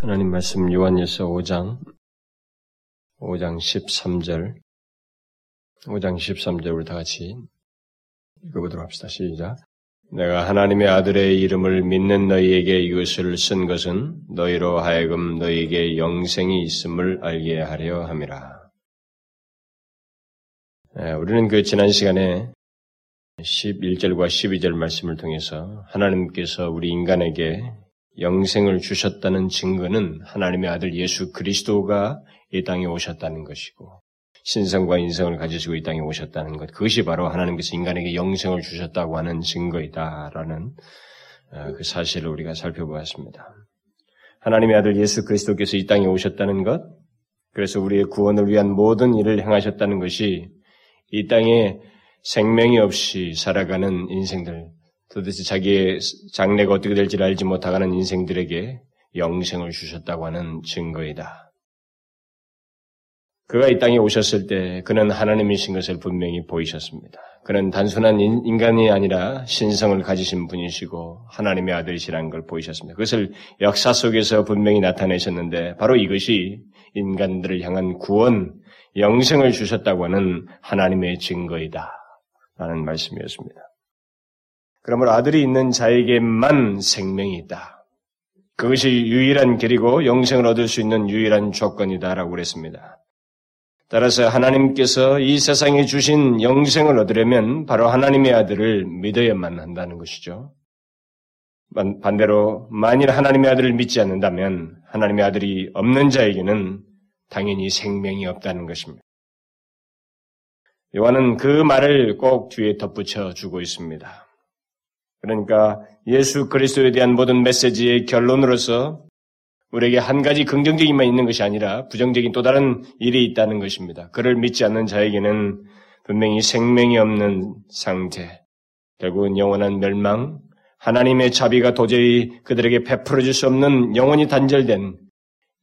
하나님 말씀 요한일서 5장 5장 13절 5장 13절 우리 다 같이 읽어보도록 합시다. 시작. 내가 하나님의 아들의 이름을 믿는 너희에게 이것을 쓴 것은 너희로 하여금 너희에게 영생이 있음을 알게 하려 함이라. 네, 우리는 그 지난 시간에 11절과 12절 말씀을 통해서 하나님께서 우리 인간에게 영생을 주셨다는 증거는 하나님의 아들 예수 그리스도가 이 땅에 오셨다는 것이고 신성과 인성을 가지시고 이 땅에 오셨다는 것 그것이 바로 하나님께서 인간에게 영생을 주셨다고 하는 증거이다라는 어, 그 사실을 우리가 살펴보았습니다. 하나님의 아들 예수 그리스도께서 이 땅에 오셨다는 것 그래서 우리의 구원을 위한 모든 일을 행하셨다는 것이 이 땅에 생명이 없이 살아가는 인생들 도대체 자기의 장래가 어떻게 될지를 알지 못하는 인생들에게 영생을 주셨다고 하는 증거이다. 그가 이 땅에 오셨을 때 그는 하나님이신 것을 분명히 보이셨습니다. 그는 단순한 인간이 아니라 신성을 가지신 분이시고 하나님의 아들이시라는 걸 보이셨습니다. 그것을 역사 속에서 분명히 나타내셨는데 바로 이것이 인간들을 향한 구원, 영생을 주셨다고 하는 하나님의 증거이다. 라는 말씀이었습니다. 그러므로 아들이 있는 자에게만 생명이 있다. 그것이 유일한 길이고 영생을 얻을 수 있는 유일한 조건이다라고 그랬습니다. 따라서 하나님께서 이 세상에 주신 영생을 얻으려면 바로 하나님의 아들을 믿어야만 한다는 것이죠. 반대로 만일 하나님의 아들을 믿지 않는다면 하나님의 아들이 없는 자에게는 당연히 생명이 없다는 것입니다. 요한은 그 말을 꼭 뒤에 덧붙여 주고 있습니다. 그러니까 예수 그리스도에 대한 모든 메시지의 결론으로서 우리에게 한 가지 긍정적인만 있는 것이 아니라 부정적인 또 다른 일이 있다는 것입니다. 그를 믿지 않는 자에게는 분명히 생명이 없는 상태, 결국은 영원한 멸망, 하나님의 자비가 도저히 그들에게 베풀어 줄 수 없는 영원히 단절된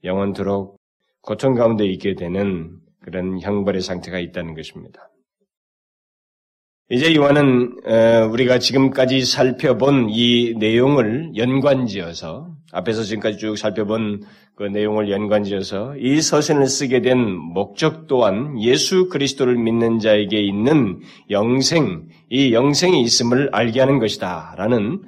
영원토록 고통 가운데 있게 되는 그런 형벌의 상태가 있다는 것입니다. 이제 요한은 우리가 지금까지 살펴본 이 내용을 연관지어서 앞에서 지금까지 쭉 살펴본 그 내용을 연관지어서 이 서신을 쓰게 된 목적 또한 예수 그리스도를 믿는 자에게 있는 영생, 이 영생이 있음을 알게 하는 것이다라는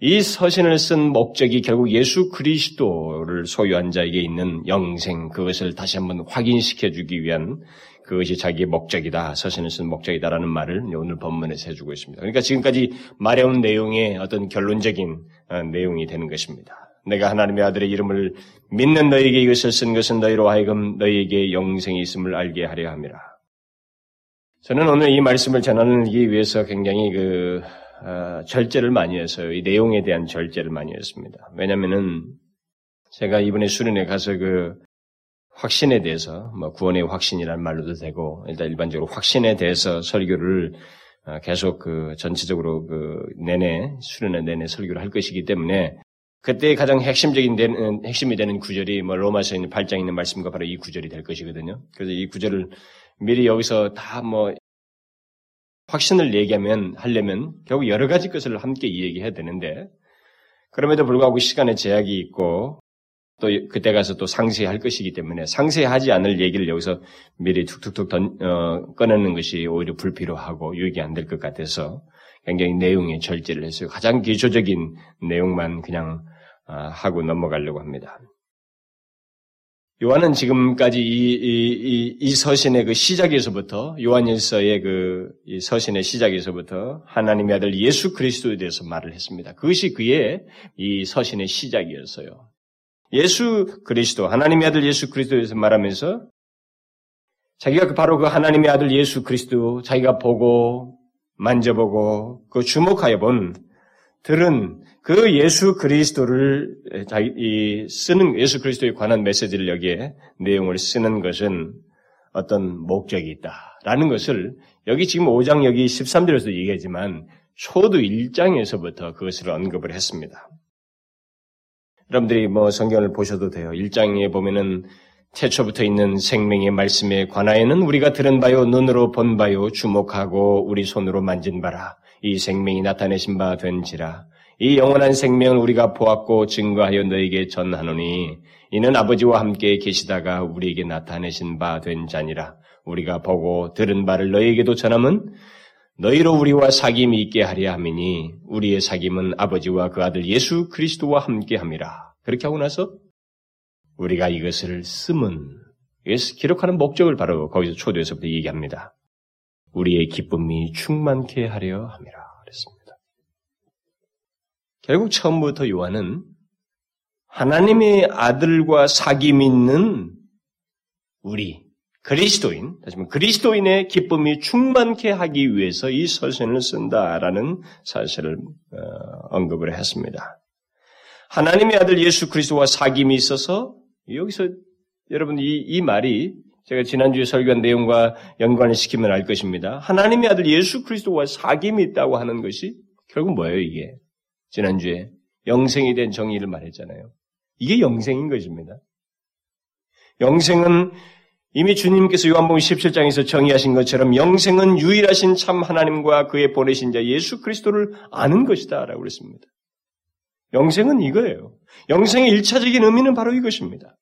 이 서신을 쓴 목적이 결국 예수 그리스도를 소유한 자에게 있는 영생, 그것을 다시 한번 확인시켜 주기 위한 그것이 자기의 목적이다, 서신을 쓴 목적이다라는 말을 오늘 본문에서 해주고 있습니다. 그러니까 지금까지 말해온 내용의 어떤 결론적인 어, 내용이 되는 것입니다. 내가 하나님의 아들의 이름을 믿는 너에게 이것을 쓴 것은 너희로 하여금 너희에게 영생이 있음을 알게 하려 함이라. 저는 오늘 이 말씀을 전하기 위해서 굉장히 그 어, 절제를 많이 해서 이 내용에 대한 절제를 많이 했습니다. 왜냐하면은 제가 이번에 수련회 가서 그 확신에 대해서 뭐 구원의 확신이라는 말로도 되고 일단 일반적으로 확신에 대해서 설교를 어, 계속 그 전체적으로 그 내내 수련회 내내 설교를 할 것이기 때문에 그때 가장 핵심적인 되는, 핵심이 되는 구절이 뭐 로마서에 있는 8장에 있는 말씀과 바로 이 구절이 될 것이거든요. 그래서 이 구절을 미리 여기서 다 뭐 확신을 얘기하면 하려면 결국 여러 가지 것을 함께 이야기해야 되는데 그럼에도 불구하고 시간에 제약이 있고 또 그때 가서 또 상세히 할 것이기 때문에 상세하지 않을 얘기를 여기서 미리 툭툭툭 던, 어, 꺼내는 것이 오히려 불필요하고 유익이 안 될 것 같아서 굉장히 내용에 절제를 해서 가장 기초적인 내용만 그냥 어, 하고 넘어가려고 합니다. 요한은 지금까지 이, 이, 이, 이 서신의 그 시작에서부터 요한일서의 그 서신의 시작에서부터 하나님의 아들 예수 그리스도에 대해서 말을 했습니다. 그것이 그의 이 서신의 시작이었어요. 예수 그리스도, 하나님의 아들 예수 그리스도에 대해서 말하면서 자기가 그 바로 그 하나님의 아들 예수 그리스도 자기가 보고 만져보고 그 주목하여 본 들은 그 예수 그리스도를 자기 쓰는 예수 그리스도에 관한 메시지를 여기에 내용을 쓰는 것은 어떤 목적이 있다라는 것을 여기 지금 5장 여기 13절에서 얘기하지만 초도 1장에서부터 그것을 언급을 했습니다. 여러분들이 뭐 성경을 보셔도 돼요. 1장에 보면은 태초부터 있는 생명의 말씀에 관하여는 우리가 들은 바요, 눈으로 본 바요, 주목하고 우리 손으로 만진 바라. 이 생명이 나타내신 바 된지라. 이 영원한 생명을 우리가 보았고 증거하여 너에게 전하노니 이는 아버지와 함께 계시다가 우리에게 나타내신 바 된 자니라. 우리가 보고 들은 바를 너에게도 전함은 너희로 우리와 사귐이 있게 하려 함이니 우리의 사귐은 아버지와 그 아들 예수 그리스도와 함께 함이라. 그렇게 하고 나서 우리가 이것을 쓰면 기록하는 목적을 바로 거기서 초대에서부터 얘기합니다. 우리의 기쁨이 충만케 하려 함이라 그랬습니다. 결국 처음부터 요한은 하나님의 아들과 사귐 있는 우리 그리스도인, 다시 말해 그리스도인의 기쁨이 충만케 하기 위해서 이 서신을 쓴다라는 사실을 어, 언급을 했습니다. 하나님의 아들 예수 그리스도와 사귐이 있어서 여기서 여러분 이, 이 말이 제가 지난주에 설교한 내용과 연관을 시키면 알 것입니다. 하나님의 아들 예수 그리스도와 사귐이 있다고 하는 것이 결국 뭐예요, 이게? 지난주에 영생이 된 정의를 말했잖아요. 이게 영생인 것입니다. 영생은 이미 주님께서 요한복음 17장에서 정의하신 것처럼 영생은 유일하신 참 하나님과 그의 보내신 자 예수 그리스도를 아는 것이다 라고 그랬습니다. 영생은 이거예요. 영생의 일차적인 의미는 바로 이것입니다.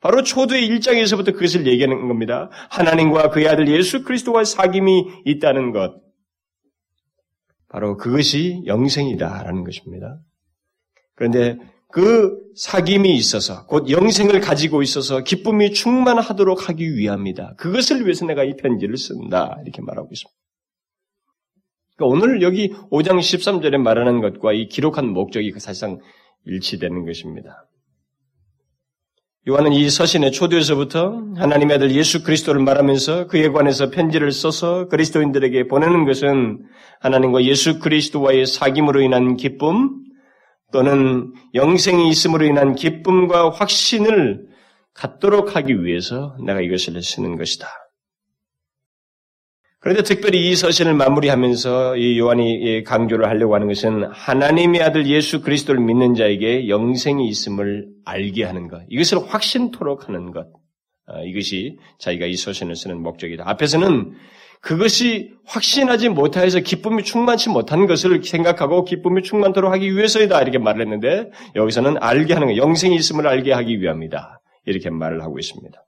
바로 초도의 1장에서부터 그것을 얘기하는 겁니다. 하나님과 그의 아들 예수 그리스도와 사귐이 있다는 것. 바로 그것이 영생이다라는 것입니다. 그런데 그 사귐이 있어서 곧 영생을 가지고 있어서 기쁨이 충만하도록 하기 위함이다. 그것을 위해서 내가 이 편지를 쓴다. 이렇게 말하고 있습니다. 그러니까 오늘 여기 5장 13절에 말하는 것과 이 기록한 목적이 사실상 일치되는 것입니다. 요한은 이 서신의 초대에서부터 하나님의 아들 예수 그리스도를 말하면서 그에 관해서 편지를 써서 그리스도인들에게 보내는 것은 하나님과 예수 그리스도와의 사귐으로 인한 기쁨 또는 영생이 있음으로 인한 기쁨과 확신을 갖도록 하기 위해서 내가 이것을 쓰는 것이다. 그런데 특별히 이 서신을 마무리하면서 이 요한이 강조를 하려고 하는 것은 하나님의 아들 예수 그리스도를 믿는 자에게 영생이 있음을 알게 하는 것, 이것을 확신토록 하는 것, 아, 이것이 자기가 이 서신을 쓰는 목적이다. 앞에서는 그것이 확신하지 못해서 기쁨이 충만치 못한 것을 생각하고 기쁨이 충만토록 하기 위해서이다 이렇게 말을 했는데 여기서는 알게 하는 것, 영생이 있음을 알게 하기 위함이다 이렇게 말을 하고 있습니다.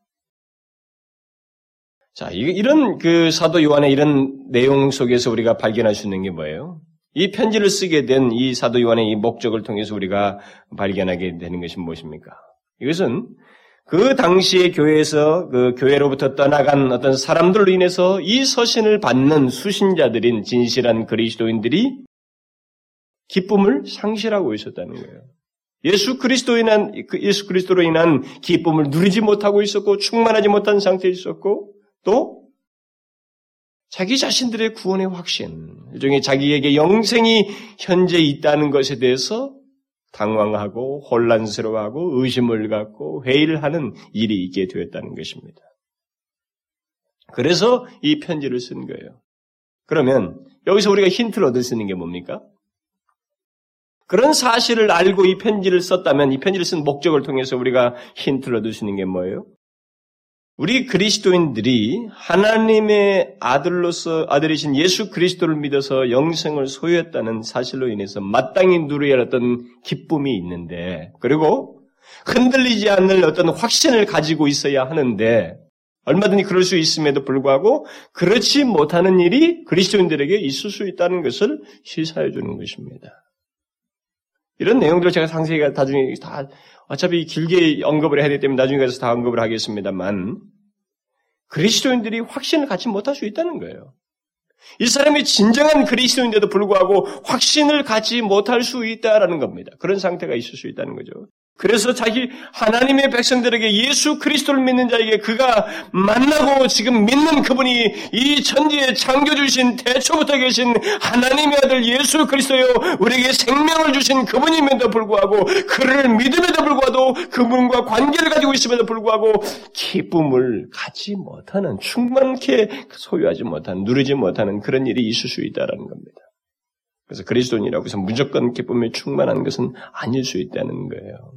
자, 이런 그 사도 요한의 이런 내용 속에서 우리가 발견할 수 있는 게 뭐예요? 이 편지를 쓰게 된 이 사도 요한의 이 목적을 통해서 우리가 발견하게 되는 것이 무엇입니까? 이것은 그 당시에 교회에서 그 교회로부터 떠나간 어떤 사람들로 인해서 이 서신을 받는 수신자들인 진실한 그리스도인들이 기쁨을 상실하고 있었다는 거예요. 예수 그리스도로 인한 그 예수 그리스도로 인한 기쁨을 누리지 못하고 있었고 충만하지 못한 상태에 있었고 또 자기 자신들의 구원의 확신, 일종의 자기에게 영생이 현재 있다는 것에 대해서 당황하고 혼란스러워하고 의심을 갖고 회의를 하는 일이 있게 되었다는 것입니다. 그래서 이 편지를 쓴 거예요. 그러면 여기서 우리가 힌트를 얻을 수 있는 게 뭡니까? 그런 사실을 알고 이 편지를 썼다면 이 편지를 쓴 목적을 통해서 우리가 힌트를 얻을 수 있는 게 뭐예요? 우리 그리스도인들이 하나님의 아들로서 아들이신 예수 그리스도를 믿어서 영생을 소유했다는 사실로 인해서 마땅히 누려야 할 어떤 기쁨이 있는데 그리고 흔들리지 않을 어떤 확신을 가지고 있어야 하는데 얼마든지 그럴 수 있음에도 불구하고 그렇지 못하는 일이 그리스도인들에게 있을 수 있다는 것을 시사해 주는 것입니다. 이런 내용들을 제가 상세히 나중에 다 어차피 길게 언급을 해야 되기 때문에 나중에 가서 다 언급을 하겠습니다만 그리스도인들이 확신을 갖지 못할 수 있다는 거예요. 이 사람이 진정한 그리스도인데도 불구하고 확신을 갖지 못할 수 있다라는 겁니다. 그런 상태가 있을 수 있다는 거죠. 그래서 자기 하나님의 백성들에게 예수 그리스도를 믿는 자에게 그가 만나고 지금 믿는 그분이 이 천지에 창조 주신 대초부터 계신 하나님의 아들 예수 그리스도요 우리에게 생명을 주신 그분임에도 불구하고 그를 믿음에도 불구하고 그분과 관계를 가지고 있음에도 불구하고 기쁨을 갖지 못하는 충만케 소유하지 못한 누리지 못하는 그런 일이 있을 수 있다라는 겁니다. 그래서 그리스도인이라고 해서 무조건 기쁨에 충만한 것은 아닐 수 있다는 거예요.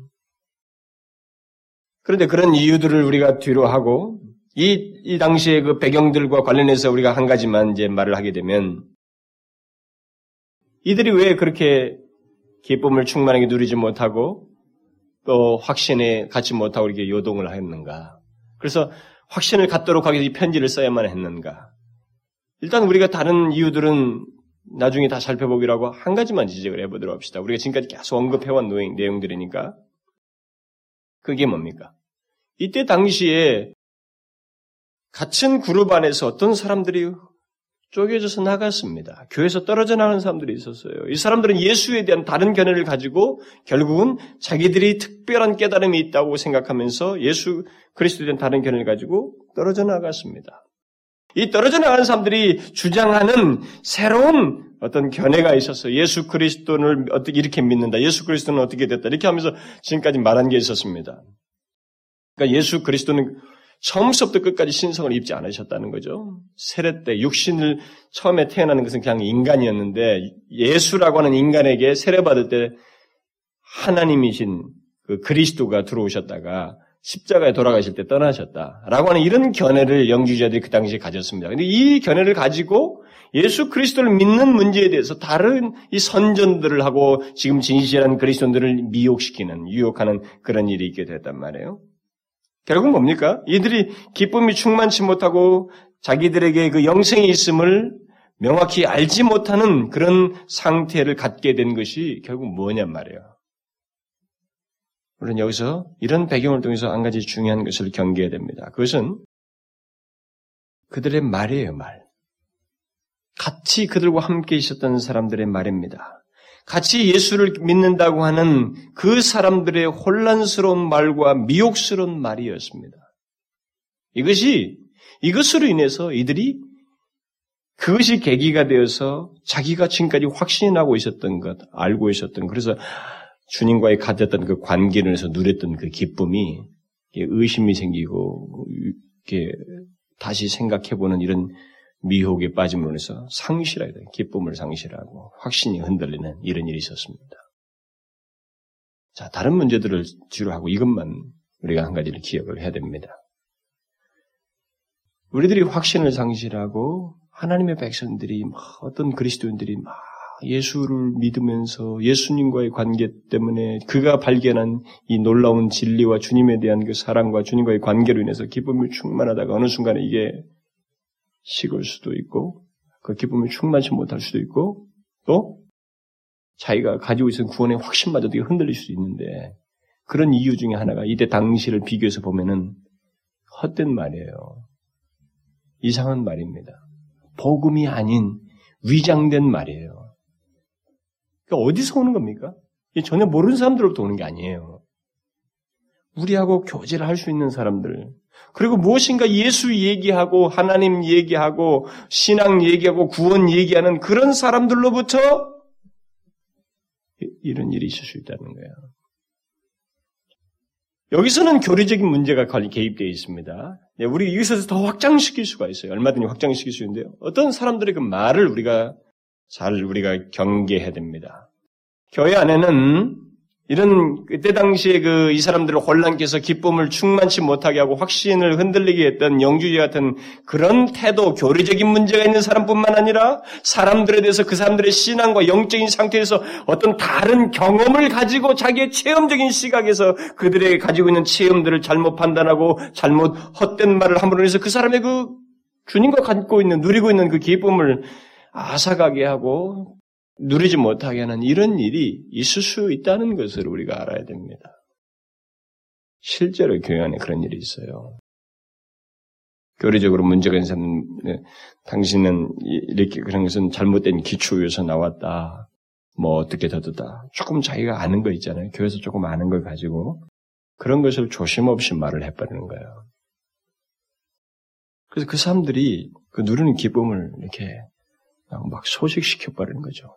그런데 그런 이유들을 우리가 뒤로 하고 이, 이 당시의 그 배경들과 관련해서 우리가 한 가지만 이제 말을 하게 되면 이들이 왜 그렇게 기쁨을 충만하게 누리지 못하고 또 확신에 갖지 못하고 이렇게 요동을 했는가? 그래서 확신을 갖도록 하기 위해서 이 편지를 써야만 했는가? 일단 우리가 다른 이유들은 나중에 다 살펴보기라고 한 가지만 지적을 해보도록 합시다. 우리가 지금까지 계속 언급해온 내용들이니까. 그게 뭡니까? 이때 당시에 갇힌 그룹 안에서 어떤 사람들이 쪼개져서 나갔습니다. 교회에서 떨어져 나가는 사람들이 있었어요. 이 사람들은 예수에 대한 다른 견해를 가지고 결국은 자기들이 특별한 깨달음이 있다고 생각하면서 예수 그리스도에 대한 다른 견해를 가지고 떨어져 나갔습니다. 이 떨어져 나가는 사람들이 주장하는 새로운 어떤 견해가 있었어요. 예수 그리스도를 어떻게 이렇게 믿는다. 예수 그리스도는 어떻게 됐다. 이렇게 하면서 지금까지 말한 게 있었습니다. 그러니까 예수 그리스도는 처음부터 끝까지 신성을 입지 않으셨다는 거죠. 세례 때 육신을 처음에 태어나는 것은 그냥 인간이었는데 예수라고 하는 인간에게 세례 받을 때 하나님이신 그 그리스도가 들어오셨다가 십자가에 돌아가실 때 떠나셨다라고 하는 이런 견해를 영주자들이 그 당시에 가졌습니다. 근데 이 견해를 가지고 예수 그리스도를 믿는 문제에 대해서 다른 이 선전들을 하고 지금 진실한 그리스도들을 미혹시키는 유혹하는 그런 일이 있게 됐단 말이에요. 결국 뭡니까? 이들이 기쁨이 충만치 못하고 자기들에게 그 영생이 있음을 명확히 알지 못하는 그런 상태를 갖게 된 것이 결국 뭐냔 말이에요. 우리는 여기서 이런 배경을 통해서 한 가지 중요한 것을 경계해야 됩니다. 그것은 그들의 말이에요, 말. 같이 그들과 함께 있었던 사람들의 말입니다. 같이 예수를 믿는다고 하는 그 사람들의 혼란스러운 말과 미혹스러운 말이었습니다. 이것이, 이것으로 인해서 이들이 그것이 계기가 되어서 자기가 지금까지 확신이 나고 있었던 것, 알고 있었던, 그래서 주님과의 가졌던 그 관계를 해서 누렸던 그 기쁨이 의심이 생기고 이렇게 다시 생각해보는 이런 미혹에 빠짐으로 인해서 상실하게 된 기쁨을 상실하고 확신이 흔들리는 이런 일이 있었습니다. 자, 다른 문제들을 뒤로 하고 이것만 우리가 한 가지를 기억을 해야 됩니다. 우리들이 확신을 상실하고 하나님의 백성들이 어떤 그리스도인들이 막 예수를 믿으면서 예수님과의 관계 때문에 그가 발견한 이 놀라운 진리와 주님에 대한 그 사랑과 주님과의 관계로 인해서 기쁨이 충만하다가 어느 순간에 이게 식을 수도 있고 그 기쁨이 충만치 못할 수도 있고 또 자기가 가지고 있는 구원의 확신마저도 흔들릴 수 있는데 그런 이유 중에 하나가 이때 당시를 비교해서 보면은 헛된 말이에요. 이상한 말입니다. 복음이 아닌 위장된 말이에요. 그러니까 어디서 오는 겁니까? 전혀 모르는 사람들로부터 오는 게 아니에요. 우리하고 교제를 할 수 있는 사람들, 그리고 무엇인가 예수 얘기하고 하나님 얘기하고 신앙 얘기하고 구원 얘기하는 그런 사람들로부터 이런 일이 있을 수 있다는 거예요. 여기서는 교리적인 문제가 개입되어 있습니다. 네, 우리 여기서 더 확장시킬 수가 있어요. 얼마든지 확장시킬 수 있는데요. 어떤 사람들의 그 말을 우리가 잘 우리가 경계해야 됩니다. 교회 안에는 이런 그때 당시에 그 이 사람들을 혼란케해서 기쁨을 충만치 못하게 하고 확신을 흔들리게 했던 영주의 같은 그런 태도, 교리적인 문제가 있는 사람뿐만 아니라 사람들에 대해서 그 사람들의 신앙과 영적인 상태에서 어떤 다른 경험을 가지고 자기의 체험적인 시각에서 그들에게 가지고 있는 체험들을 잘못 판단하고 잘못 헛된 말을 함으로 해서 그 사람의 그 주님과 갖고 있는 누리고 있는 그 기쁨을 아사가게 하고 누리지 못하게 하는 이런 일이 있을 수 있다는 것을 우리가 알아야 됩니다. 실제로 교회 안에 그런 일이 있어요. 교리적으로 문제가 있는 사람은 네, 당신은 이렇게 그런 것은 잘못된 기초에서 나왔다. 뭐 어떻게 더듬다. 조금 자기가 아는 거 있잖아요. 교회에서 조금 아는 걸 가지고 그런 것을 조심 없이 말을 해버리는 거예요. 그래서 그 사람들이 그 누리는 기쁨을 이렇게 막 소식시켜버리는 거죠.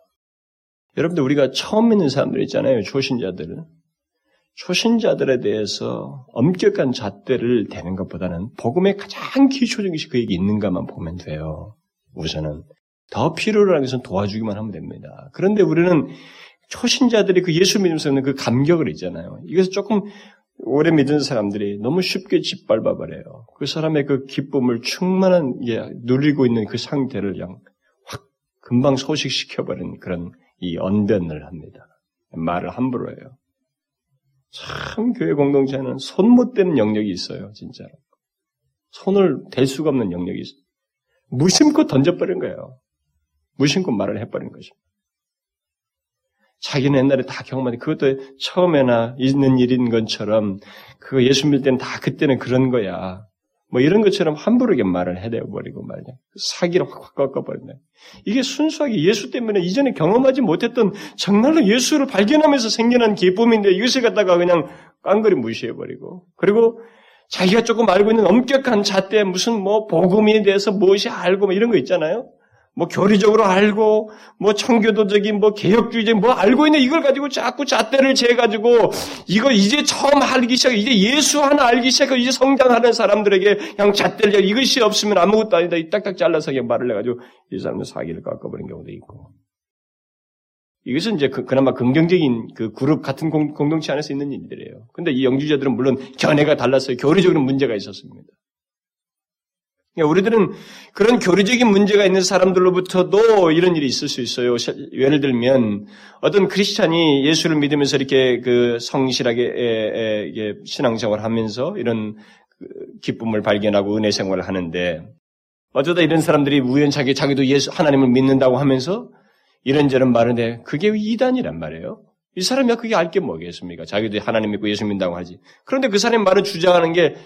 여러분들 우리가 처음 믿는 사람들 있잖아요. 초신자들. 초신자들에 대해서 엄격한 잣대를 대는 것보다는 복음의 가장 기초적인 것이 그에게 있는가만 보면 돼요. 우선은. 더 필요로 하는 것은 도와주기만 하면 됩니다. 그런데 우리는 초신자들이 그 예수 믿으면서 그 감격을 있잖아요. 이것을 조금 오래 믿은 사람들이 너무 쉽게 짓밟아 버려요. 그 사람의 그 기쁨을 충만한 예, 누리고 있는 그 상태를 그냥 금방 소식시켜버린 그런 이 언변을 합니다. 말을 함부로 해요. 참 교회 공동체는 손 못 대는 영역이 있어요, 진짜로. 손을 댈 수가 없는 영역이 있어요. 무심코 던져버린 거예요. 무심코 말을 해버린 것입니다. 자기는 옛날에 다 경험한 그것도 처음에나 있는 일인 것처럼 그거 예수 믿을 때는 다 그때는 그런 거야. 뭐 이런 것처럼 함부르게 말을 해대버리고 말이야. 사기를 확확 꺾어버린다. 이게 순수하게 예수 때문에 이전에 경험하지 못했던 정말로 예수를 발견하면서 생겨난 기쁨인데 이것을 갖다가 그냥 깡그리 무시해버리고 그리고 자기가 조금 알고 있는 엄격한 잣대 무슨 뭐 복음에 대해서 무엇이 알고 뭐 이런 거 있잖아요. 뭐 교리적으로 알고 뭐 청교도적인 뭐 개혁주의적 뭐 알고 있는 이걸 가지고 자꾸 잣대를 재 가지고 이거 이제 처음 알기 시작 이제 예수 하나 알기 시작하고 이제 성장하는 사람들에게 그냥 잣대를 이것이 없으면 아무것도 아니다 이 딱딱 잘라서 그냥 말을 해 가지고 이 사람은 사기를 깎아버린 경우도 있고 이것은 이제 그, 나마 긍정적인 그 그룹 같은 공, 공동체 안에서 있는 일들이에요. 근데 이 영주자들은 물론 견해가 달랐어요. 교리적으로 문제가 있었습니다. 그러니까 우리들은 그런 교리적인 문제가 있는 사람들로부터도 이런 일이 있을 수 있어요. 예를 들면 어떤 크리스찬이 예수를 믿으면서 이렇게 그 성실하게 신앙생활을 하면서 이런 그 기쁨을 발견하고 은혜 생활을 하는데 어쩌다 이런 사람들이 우연찮게 자기도 예수 하나님을 믿는다고 하면서 이런저런 말은데 그게 이단이란 말이에요. 이 사람이 그게 알게 뭐겠습니까? 자기도 하나님 믿고 예수 믿는다고 하지. 그런데 그 사람의 말은 주장하는 게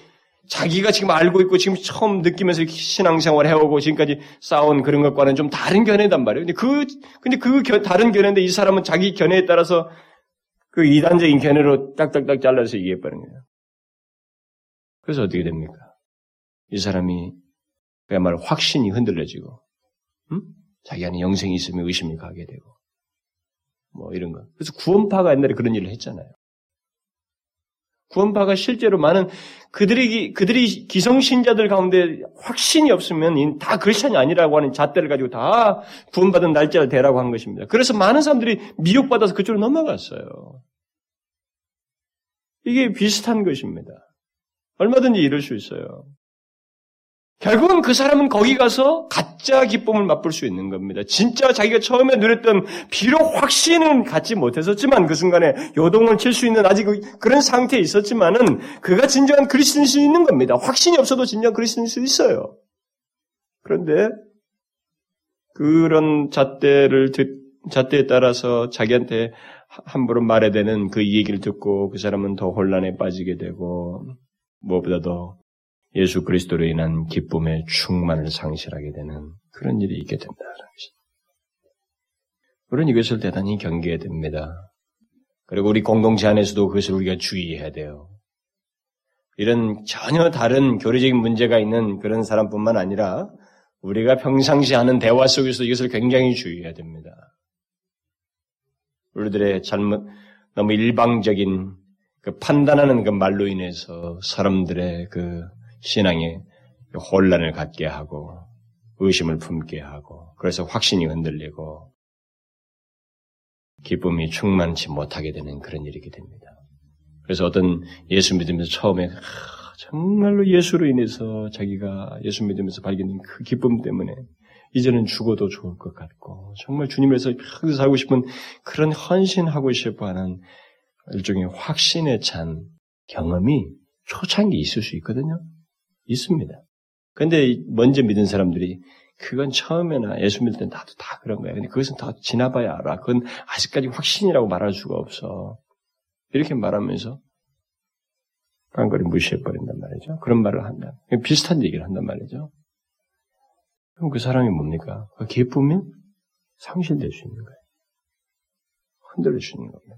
자기가 지금 알고 있고 지금 처음 느끼면서 신앙생활 해오고 지금까지 쌓아온 그런 것과는 좀 다른 견해단 말이에요. 근데 그, 근데 그 견, 다른 견해인데 이 사람은 자기 견해에 따라서 그 이단적인 견해로 딱딱딱 잘라서 얘기해버린 거예요. 그래서 어떻게 됩니까? 이 사람이 그야말로 확신이 흔들려지고, 음? 자기 안에 영생이 있으면 의심이 가게 되고, 뭐 이런 거. 그래서 구원파가 옛날에 그런 일을 했잖아요. 구원파가 실제로 많은 그들이 그들이 기성신자들 가운데 확신이 없으면 다 그리스천이 아니라고 하는 잣대를 가지고 다 구원받은 날짜를 대라고 한 것입니다. 그래서 많은 사람들이 미혹받아서 그쪽으로 넘어갔어요. 이게 비슷한 것입니다. 얼마든지 이럴 수 있어요. 결국은 그 사람은 거기 가서 가짜 기쁨을 맛볼 수 있는 겁니다. 진짜 자기가 처음에 누렸던 비록 확신은 갖지 못했었지만 그 순간에 요동을 칠 수 있는 아직 그런 상태에 있었지만은 그가 진정한 그리스도인일 수 있는 겁니다. 확신이 없어도 진정한 그리스도인일 수 있어요. 그런데 그런 잣대를 듣, 잣대에 따라서 자기한테 함부로 말해대는 그 얘기를 듣고 그 사람은 더 혼란에 빠지게 되고 무엇보다도 예수 그리스도로 인한 기쁨의 충만을 상실하게 되는 그런 일이 있게 된다는 것입니다. 우리는 이것을 대단히 경계해야 됩니다. 그리고 우리 공동체 안에서도 그것을 우리가 주의해야 돼요. 이런 전혀 다른 교리적인 문제가 있는 그런 사람뿐만 아니라 우리가 평상시 하는 대화 속에서 이것을 굉장히 주의해야 됩니다. 우리들의 잘못, 너무 일방적인 그 판단하는 그 말로 인해서 사람들의 그 신앙에 혼란을 갖게 하고 의심을 품게 하고 그래서 확신이 흔들리고 기쁨이 충만치 못하게 되는 그런 일이게 됩니다. 그래서 어떤 예수 믿으면서 처음에 정말로 예수로 인해서 자기가 예수 믿으면서 발견된 그 기쁨 때문에 이제는 죽어도 좋을 것 같고 정말 주님에서 평생 살고 싶은 그런 헌신하고 싶어하는 일종의 확신에 찬 경험이 초창기 있을 수 있거든요. 있습니다. 근데 먼저 믿은 사람들이 그건 처음에나 예수 믿을 땐 나도 다 그런 거야. 근데 그것은 더 지나봐야 알아. 그건 아직까지 확신이라고 말할 수가 없어. 이렇게 말하면서 깡거리 무시해버린단 말이죠. 그런 말을 한다. 비슷한 얘기를 한단 말이죠. 그럼 그 사람이 뭡니까? 그 기쁨이 상실될 수 있는 거예요. 흔들릴 수 있는 겁니다.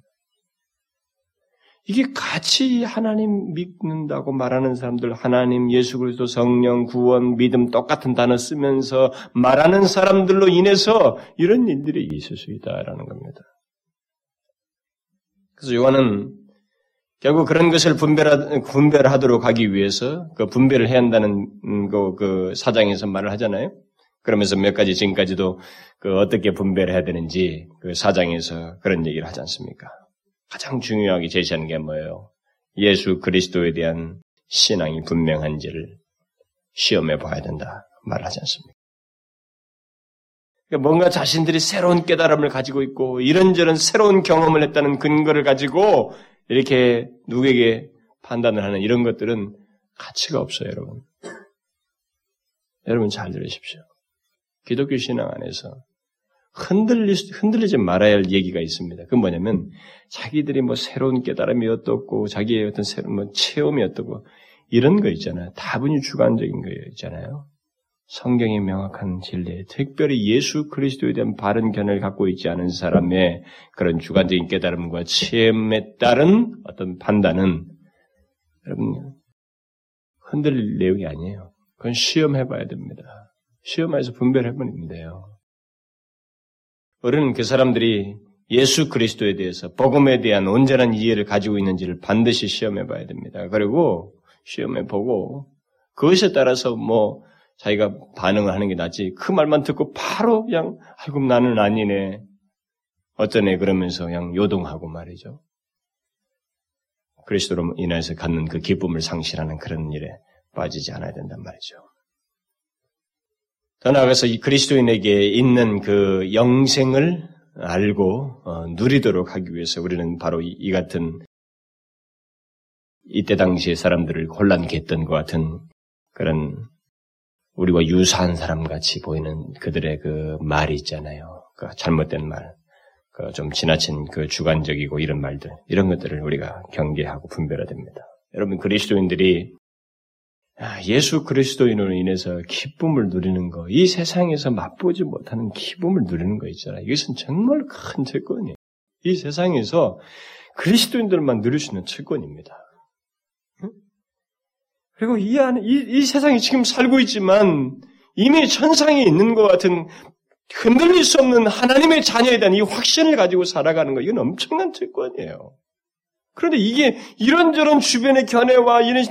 이게 같이 하나님 믿는다고 말하는 사람들, 하나님, 예수 그리스도, 성령, 구원, 믿음 똑같은 단어 쓰면서 말하는 사람들로 인해서 이런 일들이 있을 수 있다라는 겁니다. 그래서 요한은 결국 그런 것을 분별하, 분별하도록 하기 위해서 그 분별을 해야 한다는 그, 그 사장에서 말을 하잖아요. 그러면서 몇 가지 지금까지도 그 어떻게 분별해야 되는지 그 사장에서 그런 얘기를 하지 않습니까? 가장 중요하게 제시하는 게 뭐예요? 예수 그리스도에 대한 신앙이 분명한지를 시험해 봐야 된다 말하지 않습니까? 그러니까 뭔가 자신들이 새로운 깨달음을 가지고 있고 이런저런 새로운 경험을 했다는 근거를 가지고 이렇게 누구에게 판단을 하는 이런 것들은 가치가 없어요, 여러분. 여러분 잘 들으십시오. 기독교 신앙 안에서 흔들리, 흔들리지 말아야 할 얘기가 있습니다. 그건 뭐냐면, 자기들이 뭐 새로운 깨달음이 어떻고, 자기의 어떤 새로운 뭐 체험이 어떻고, 이런 거 있잖아요. 다분히 주관적인 거 있잖아요. 성경의 명확한 진리, 특별히 예수 그리스도에 대한 바른 견해를 갖고 있지 않은 사람의 그런 주관적인 깨달음과 체험에 따른 어떤 판단은, 여러분, 흔들릴 내용이 아니에요. 그건 시험해봐야 됩니다. 시험해서 분별해버리면 돼요. 우리는 그 사람들이 예수 그리스도에 대해서 복음에 대한 온전한 이해를 가지고 있는지를 반드시 시험해 봐야 됩니다. 그리고 시험해 보고 그것에 따라서 뭐 자기가 반응을 하는 게 낫지 그 말만 듣고 바로 그냥 아이고 나는 아니네 애 그러면서 그냥 요동하고 말이죠. 그리스도로 인해서 갖는 그 기쁨을 상실하는 그런 일에 빠지지 않아야 된단 말이죠. 더 나아가서 이 그리스도인에게 있는 그 영생을 알고 어, 누리도록 하기 위해서 우리는 바로 이, 이 같은 이때 당시의 사람들을 혼란케 했던 것 같은 그런 우리와 유사한 사람 같이 보이는 그들의 그 말이 있잖아요. 그 잘못된 말, 그 좀 지나친 그 주관적이고 이런 말들, 이런 것들을 우리가 경계하고 분별해야 됩니다. 여러분 그리스도인들이 아, 예수 그리스도인으로 인해서 기쁨을 누리는 거, 이 세상에서 맛보지 못하는 기쁨을 누리는 거 있잖아요. 이것은 정말 큰 채권이에요. 이 세상에서 그리스도인들만 누릴 수 있는 채권입니다. 그리고 이 안에, 이, 이 세상에 지금 살고 있지만 이미 천상에 있는 것 같은 흔들릴 수 없는 하나님의 자녀에 대한 이 확신을 가지고 살아가는 거, 이건 엄청난 채권이에요. 그런데 이게 이런저런 주변의 견해와 이런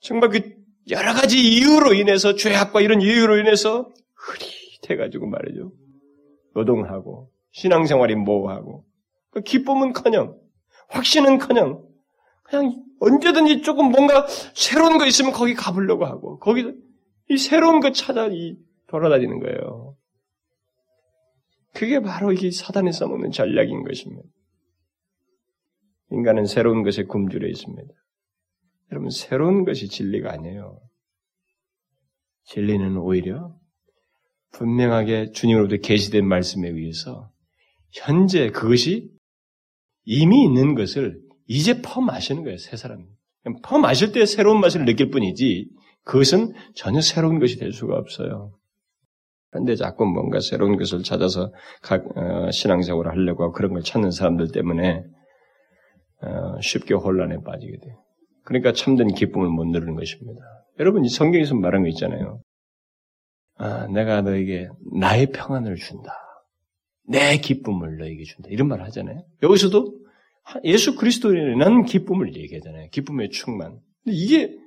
정말 그 여러 가지 이유로 인해서 죄악과 이런 이유로 인해서 흐릿해가지고 말이죠. 노동하고 신앙생활이 모호하고 그 기쁨은커녕 확신은커녕 그냥 언제든지 조금 뭔가 새로운 거 있으면 거기 가보려고 하고 거기 이 새로운 거 찾아 이 돌아다니는 거예요. 그게 바로 이게 사단이 써먹는 전략인 것입니다. 인간은 새로운 것에 굶주려 있습니다. 여러분, 새로운 것이 진리가 아니에요. 진리는 오히려 분명하게 주님으로부터 계시된 말씀에 의해서 현재 그것이 이미 있는 것을 이제 퍼 마시는 거예요, 새 사람. 퍼 마실 때 새로운 맛을 느낄 뿐이지 그것은 전혀 새로운 것이 될 수가 없어요. 그런데 자꾸 뭔가 새로운 것을 찾아서 각 어, 신앙생활을 하려고 그런 걸 찾는 사람들 때문에 어, 쉽게 혼란에 빠지게 돼요. 그러니까 참된 기쁨을 못 누리는 것입니다. 여러분, 이 성경에서 말한 거 있잖아요. 아, 내가 너에게 나의 평안을 준다. 내 기쁨을 너에게 준다. 이런 말 하잖아요. 여기서도 예수 그리스도인은 기쁨을 얘기하잖아요. 기쁨의 충만. 근데 이게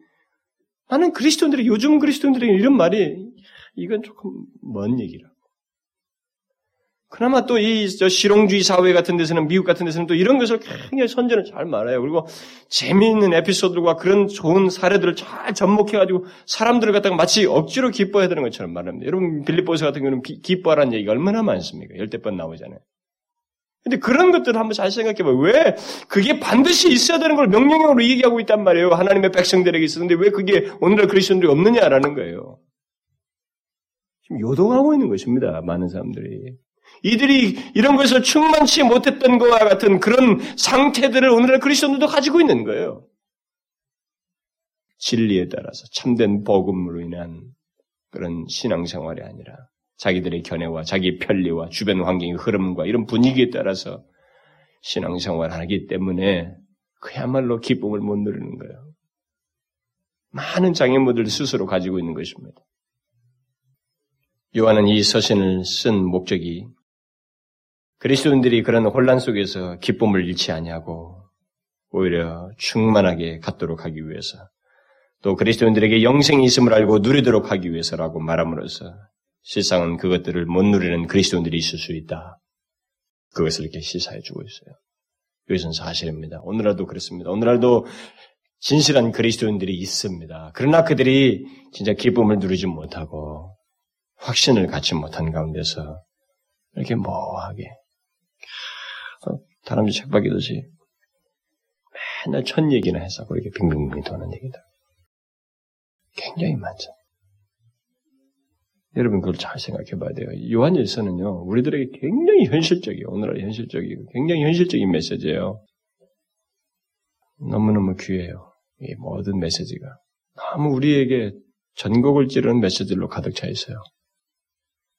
나는 그리스도인들이 요즘 그리스도인들에게 이런 말이 이건 조금 먼 얘기라. 그나마 또 이 실용주의 사회 같은 데서는 미국 같은 데서는 또 이런 것을 굉장히 선전을 잘 말해요. 그리고 재미있는 에피소드들과 그런 좋은 사례들을 잘 접목해가지고 사람들을 갖다가 마치 억지로 기뻐해야 되는 것처럼 말합니다. 여러분 빌립보서 같은 경우는 기, 뻐하라는 얘기가 얼마나 많습니까? 열대 번 나오잖아요. 근데 그런 것들을 한번 잘 생각해봐요. 왜 그게 반드시 있어야 되는 걸 명령형으로 얘기하고 있단 말이에요. 하나님의 백성들에게 있었는데 왜 그게 오늘날 그리스도인들이 없느냐라는 거예요. 지금 요동하고 있는 것입니다. 많은 사람들이. 이들이 이런 것을 충만치 못했던 것과 같은 그런 상태들을 오늘날 그리스도인들도 가지고 있는 거예요. 진리에 따라서 참된 복음으로 인한 그런 신앙생활이 아니라 자기들의 견해와 자기 편리와 주변 환경의 흐름과 이런 분위기에 따라서 신앙생활을 하기 때문에 그야말로 기쁨을 못 누리는 거예요. 많은 장애물들 스스로 가지고 있는 것입니다. 요한은 이 서신을 쓴 목적이 그리스도인들이 그런 혼란 속에서 기쁨을 잃지 아니하고 오히려 충만하게 갖도록 하기 위해서 또 그리스도인들에게 영생이 있음을 알고 누리도록 하기 위해서라고 말함으로써 실상은 그것들을 못 누리는 그리스도인들이 있을 수 있다. 그것을 이렇게 시사해 주고 있어요. 이것은 사실입니다. 오늘날도 그렇습니다. 오늘날도 진실한 그리스도인들이 있습니다. 그러나 그들이 진짜 기쁨을 누리지 못하고 확신을 갖지 못한 가운데서 이렇게 모호하게 다람쥐 책박이듯이 맨날 천 얘기나 해서 그렇게 빙빙빙 도는 얘기다. 굉장히 많죠. 여러분 그걸 잘 생각해 봐야 돼요. 요한일서는요, 우리들에게 굉장히 현실적이에요. 오늘날 현실적이고 굉장히 현실적인 메시지예요. 너무너무 귀해요. 이 모든 메시지가. 너무 우리에게 전곡을 찌르는 메시지로 가득 차 있어요.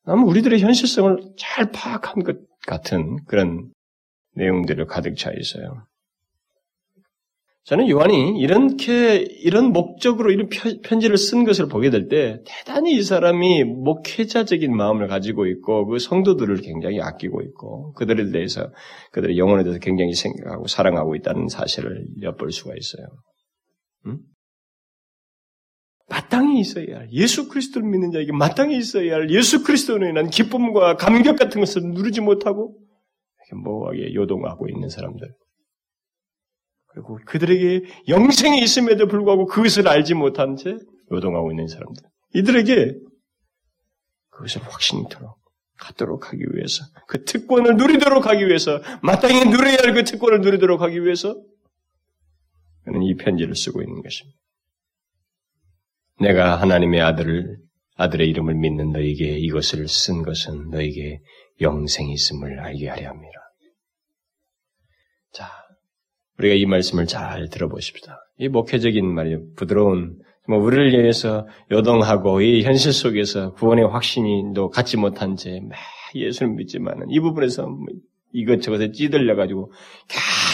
너무 우리들의 현실성을 잘 파악한 것 같은 그런 내용들로 가득 차 있어요. 저는 요한이 이렇게 이런 목적으로 이런 편지를 쓴 것을 보게 될 때 대단히 이 사람이 목회자적인 마음을 가지고 있고 그 성도들을 굉장히 아끼고 있고 그들에 대해서 그들의 영혼에 대해서 굉장히 생각하고 사랑하고 있다는 사실을 엿볼 수가 있어요. 응? 마땅히 있어야 할 예수 그리스도를 믿는 자에게 마땅히 있어야 할 예수 그리스도로 인한 기쁨과 감격 같은 것을 누르지 못하고 모호하게 요동하고 있는 사람들. 그리고 그들에게 영생이 있음에도 불구하고 그것을 알지 못한 채 요동하고 있는 사람들. 이들에게 그것을 확신토록 갖도록 하기 위해서 그 특권을 누리도록 하기 위해서 마땅히 누려야 할 그 특권을 누리도록 하기 위해서 그는 이 편지를 쓰고 있는 것입니다. 내가 하나님의 아들을 아들의 이름을 믿는 너에게 이것을 쓴 것은 너에게 영생이 있음을 알게 하려 합니다. 자, 우리가 이 말씀을 잘 들어보십시다. 이 목회적인 말이 부드러운 뭐 우리를 위해서 요동하고 이 현실 속에서 구원의 확신이도 갖지 못한 채 예수를 믿지만은 이 부분에서 뭐 이것저것에 찌들려 가지고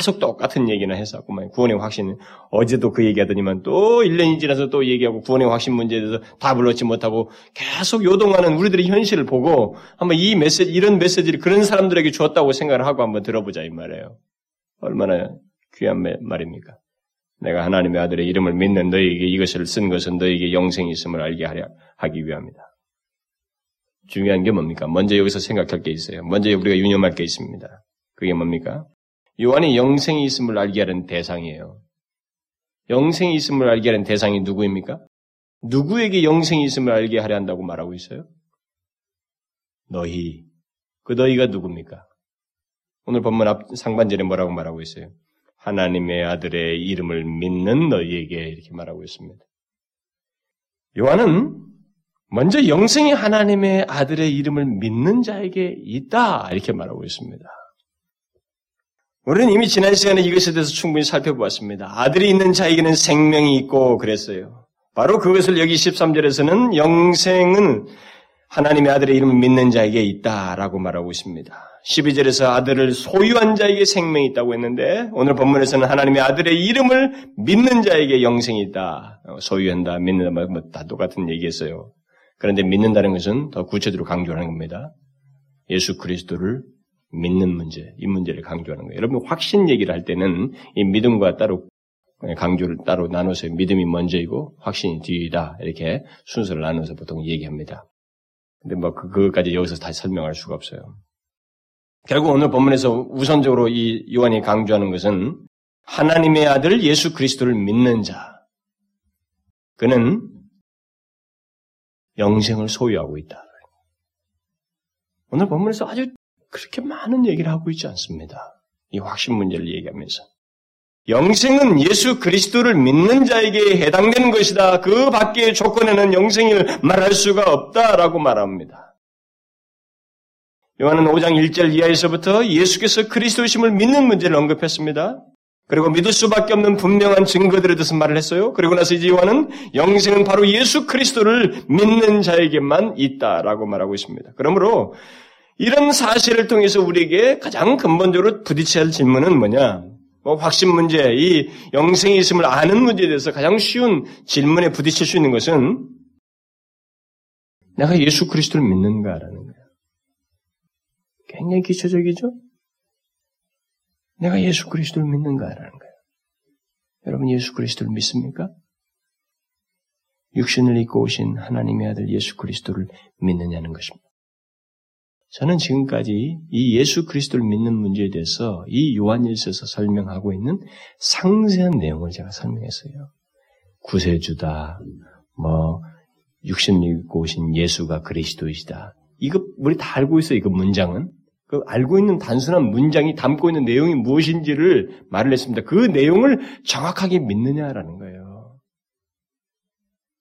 계속 똑같은 얘기나 했었구만 구원의 확신 어제도 그 얘기하더니만 또 1년이 지나서 또 얘기하고 구원의 확신 문제에 대해서 답을 얻지 못하고 계속 요동하는 우리들의 현실을 보고 한번 이 메시지 이런 메시지를 그런 사람들에게 주었다고 생각을 하고 한번 들어보자 이 말이에요. 얼마나 귀한 말입니까? 내가 하나님의 아들의 이름을 믿는 너에게 이것을 쓴 것은 너에게 영생이 있음을 알게 하려 하기 위함이다. 중요한 게 뭡니까? 먼저 여기서 생각할 게 있어요. 먼저 우리가 유념할 게 있습니다. 그게 뭡니까? 요한이 영생이 있음을 알게 하는 대상이에요. 영생이 있음을 알게 하는 대상이 누구입니까? 누구에게 영생이 있음을 알게 하려 한다고 말하고 있어요? 너희. 그 너희가 누굽니까? 오늘 본문 앞 상반절에 뭐라고 말하고 있어요? 하나님의 아들의 이름을 믿는 너희에게 이렇게 말하고 있습니다. 요한은 먼저 영생이 하나님의 아들의 이름을 믿는 자에게 있다 이렇게 말하고 있습니다. 우리는 이미 지난 시간에 이것에 대해서 충분히 살펴보았습니다. 아들이 있는 자에게는 생명이 있고 그랬어요. 바로 그것을 여기 13절에서는 영생은 하나님의 아들의 이름을 믿는 자에게 있다라고 말하고 있습니다. 12절에서 아들을 소유한 자에게 생명이 있다고 했는데 오늘 본문에서는 하나님의 아들의 이름을 믿는 자에게 영생이 있다. 어, 소유한다, 믿는다, 뭐, 뭐다 똑같은 얘기했어요. 그런데 믿는다는 것은 더 구체적으로 강조하는 겁니다. 예수 그리스도를 믿는 문제, 이 문제를 강조하는 거예요. 여러분 확신 얘기를 할 때는 이 믿음과 따로 강조를 따로 나눠서 믿음이 먼저이고 확신이 뒤다 이렇게 순서를 나눠서 보통 얘기합니다. 근데 뭐 그, 그것까지 여기서 다시 설명할 수가 없어요. 결국 오늘 본문에서 우선적으로 이 요한이 강조하는 것은 하나님의 아들 예수 그리스도를 믿는 자. 그는 영생을 소유하고 있다. 오늘 본문에서 아주 그렇게 많은 얘기를 하고 있지 않습니다. 이 확신 문제를 얘기하면서. 영생은 예수 그리스도를 믿는 자에게 해당되는 것이다. 그 밖의 조건에는 영생을 말할 수가 없다라고 말합니다. 요한은 5장 1절 이하에서부터 예수께서 그리스도심을 믿는 문제를 언급했습니다. 그리고 믿을 수밖에 없는 분명한 증거들에 대해서 말을 했어요. 그리고 나서 이제 요한은 영생은 바로 예수 그리스도를 믿는 자에게만 있다라고 말하고 있습니다. 그러므로 이런 사실을 통해서 우리에게 가장 근본적으로 부딪혀야 할 질문은 뭐냐? 뭐 확신 문제, 이 영생이 있음을 아는 문제에 대해서 가장 쉬운 질문에 부딪힐 수 있는 것은 내가 예수 그리스도를 믿는가라는 거예요. 굉장히 기초적이죠? 내가 예수 그리스도를 믿는가라는 거예요. 여러분 예수 그리스도를 믿습니까? 육신을 입고 오신 하나님의 아들 예수 그리스도를 믿느냐는 것입니다. 저는 지금까지 이 예수 그리스도를 믿는 문제에 대해서 이 요한일서에서 설명하고 있는 상세한 내용을 제가 설명했어요. 구세주다, 뭐 육신을 입고 오신 예수가 그리스도이시다, 이거 우리 다 알고 있어요. 이거 문장은 그 알고 있는 단순한 문장이 담고 있는 내용이 무엇인지를 말을 했습니다. 그 내용을 정확하게 믿느냐라는 거예요.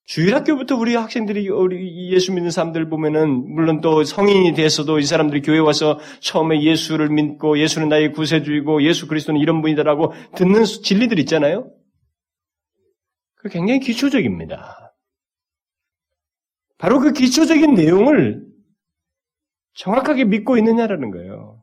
주일학교부터 우리 학생들이 우리 예수 믿는 사람들 보면은 물론 또 성인이 돼서도 이 사람들이 교회 와서 처음에 예수를 믿고 예수는 나의 구세주이고 예수 그리스도는 이런 분이다라고 듣는 진리들 있잖아요. 그 굉장히 기초적입니다. 바로 그 기초적인 내용을 정확하게 믿고 있느냐라는 거예요.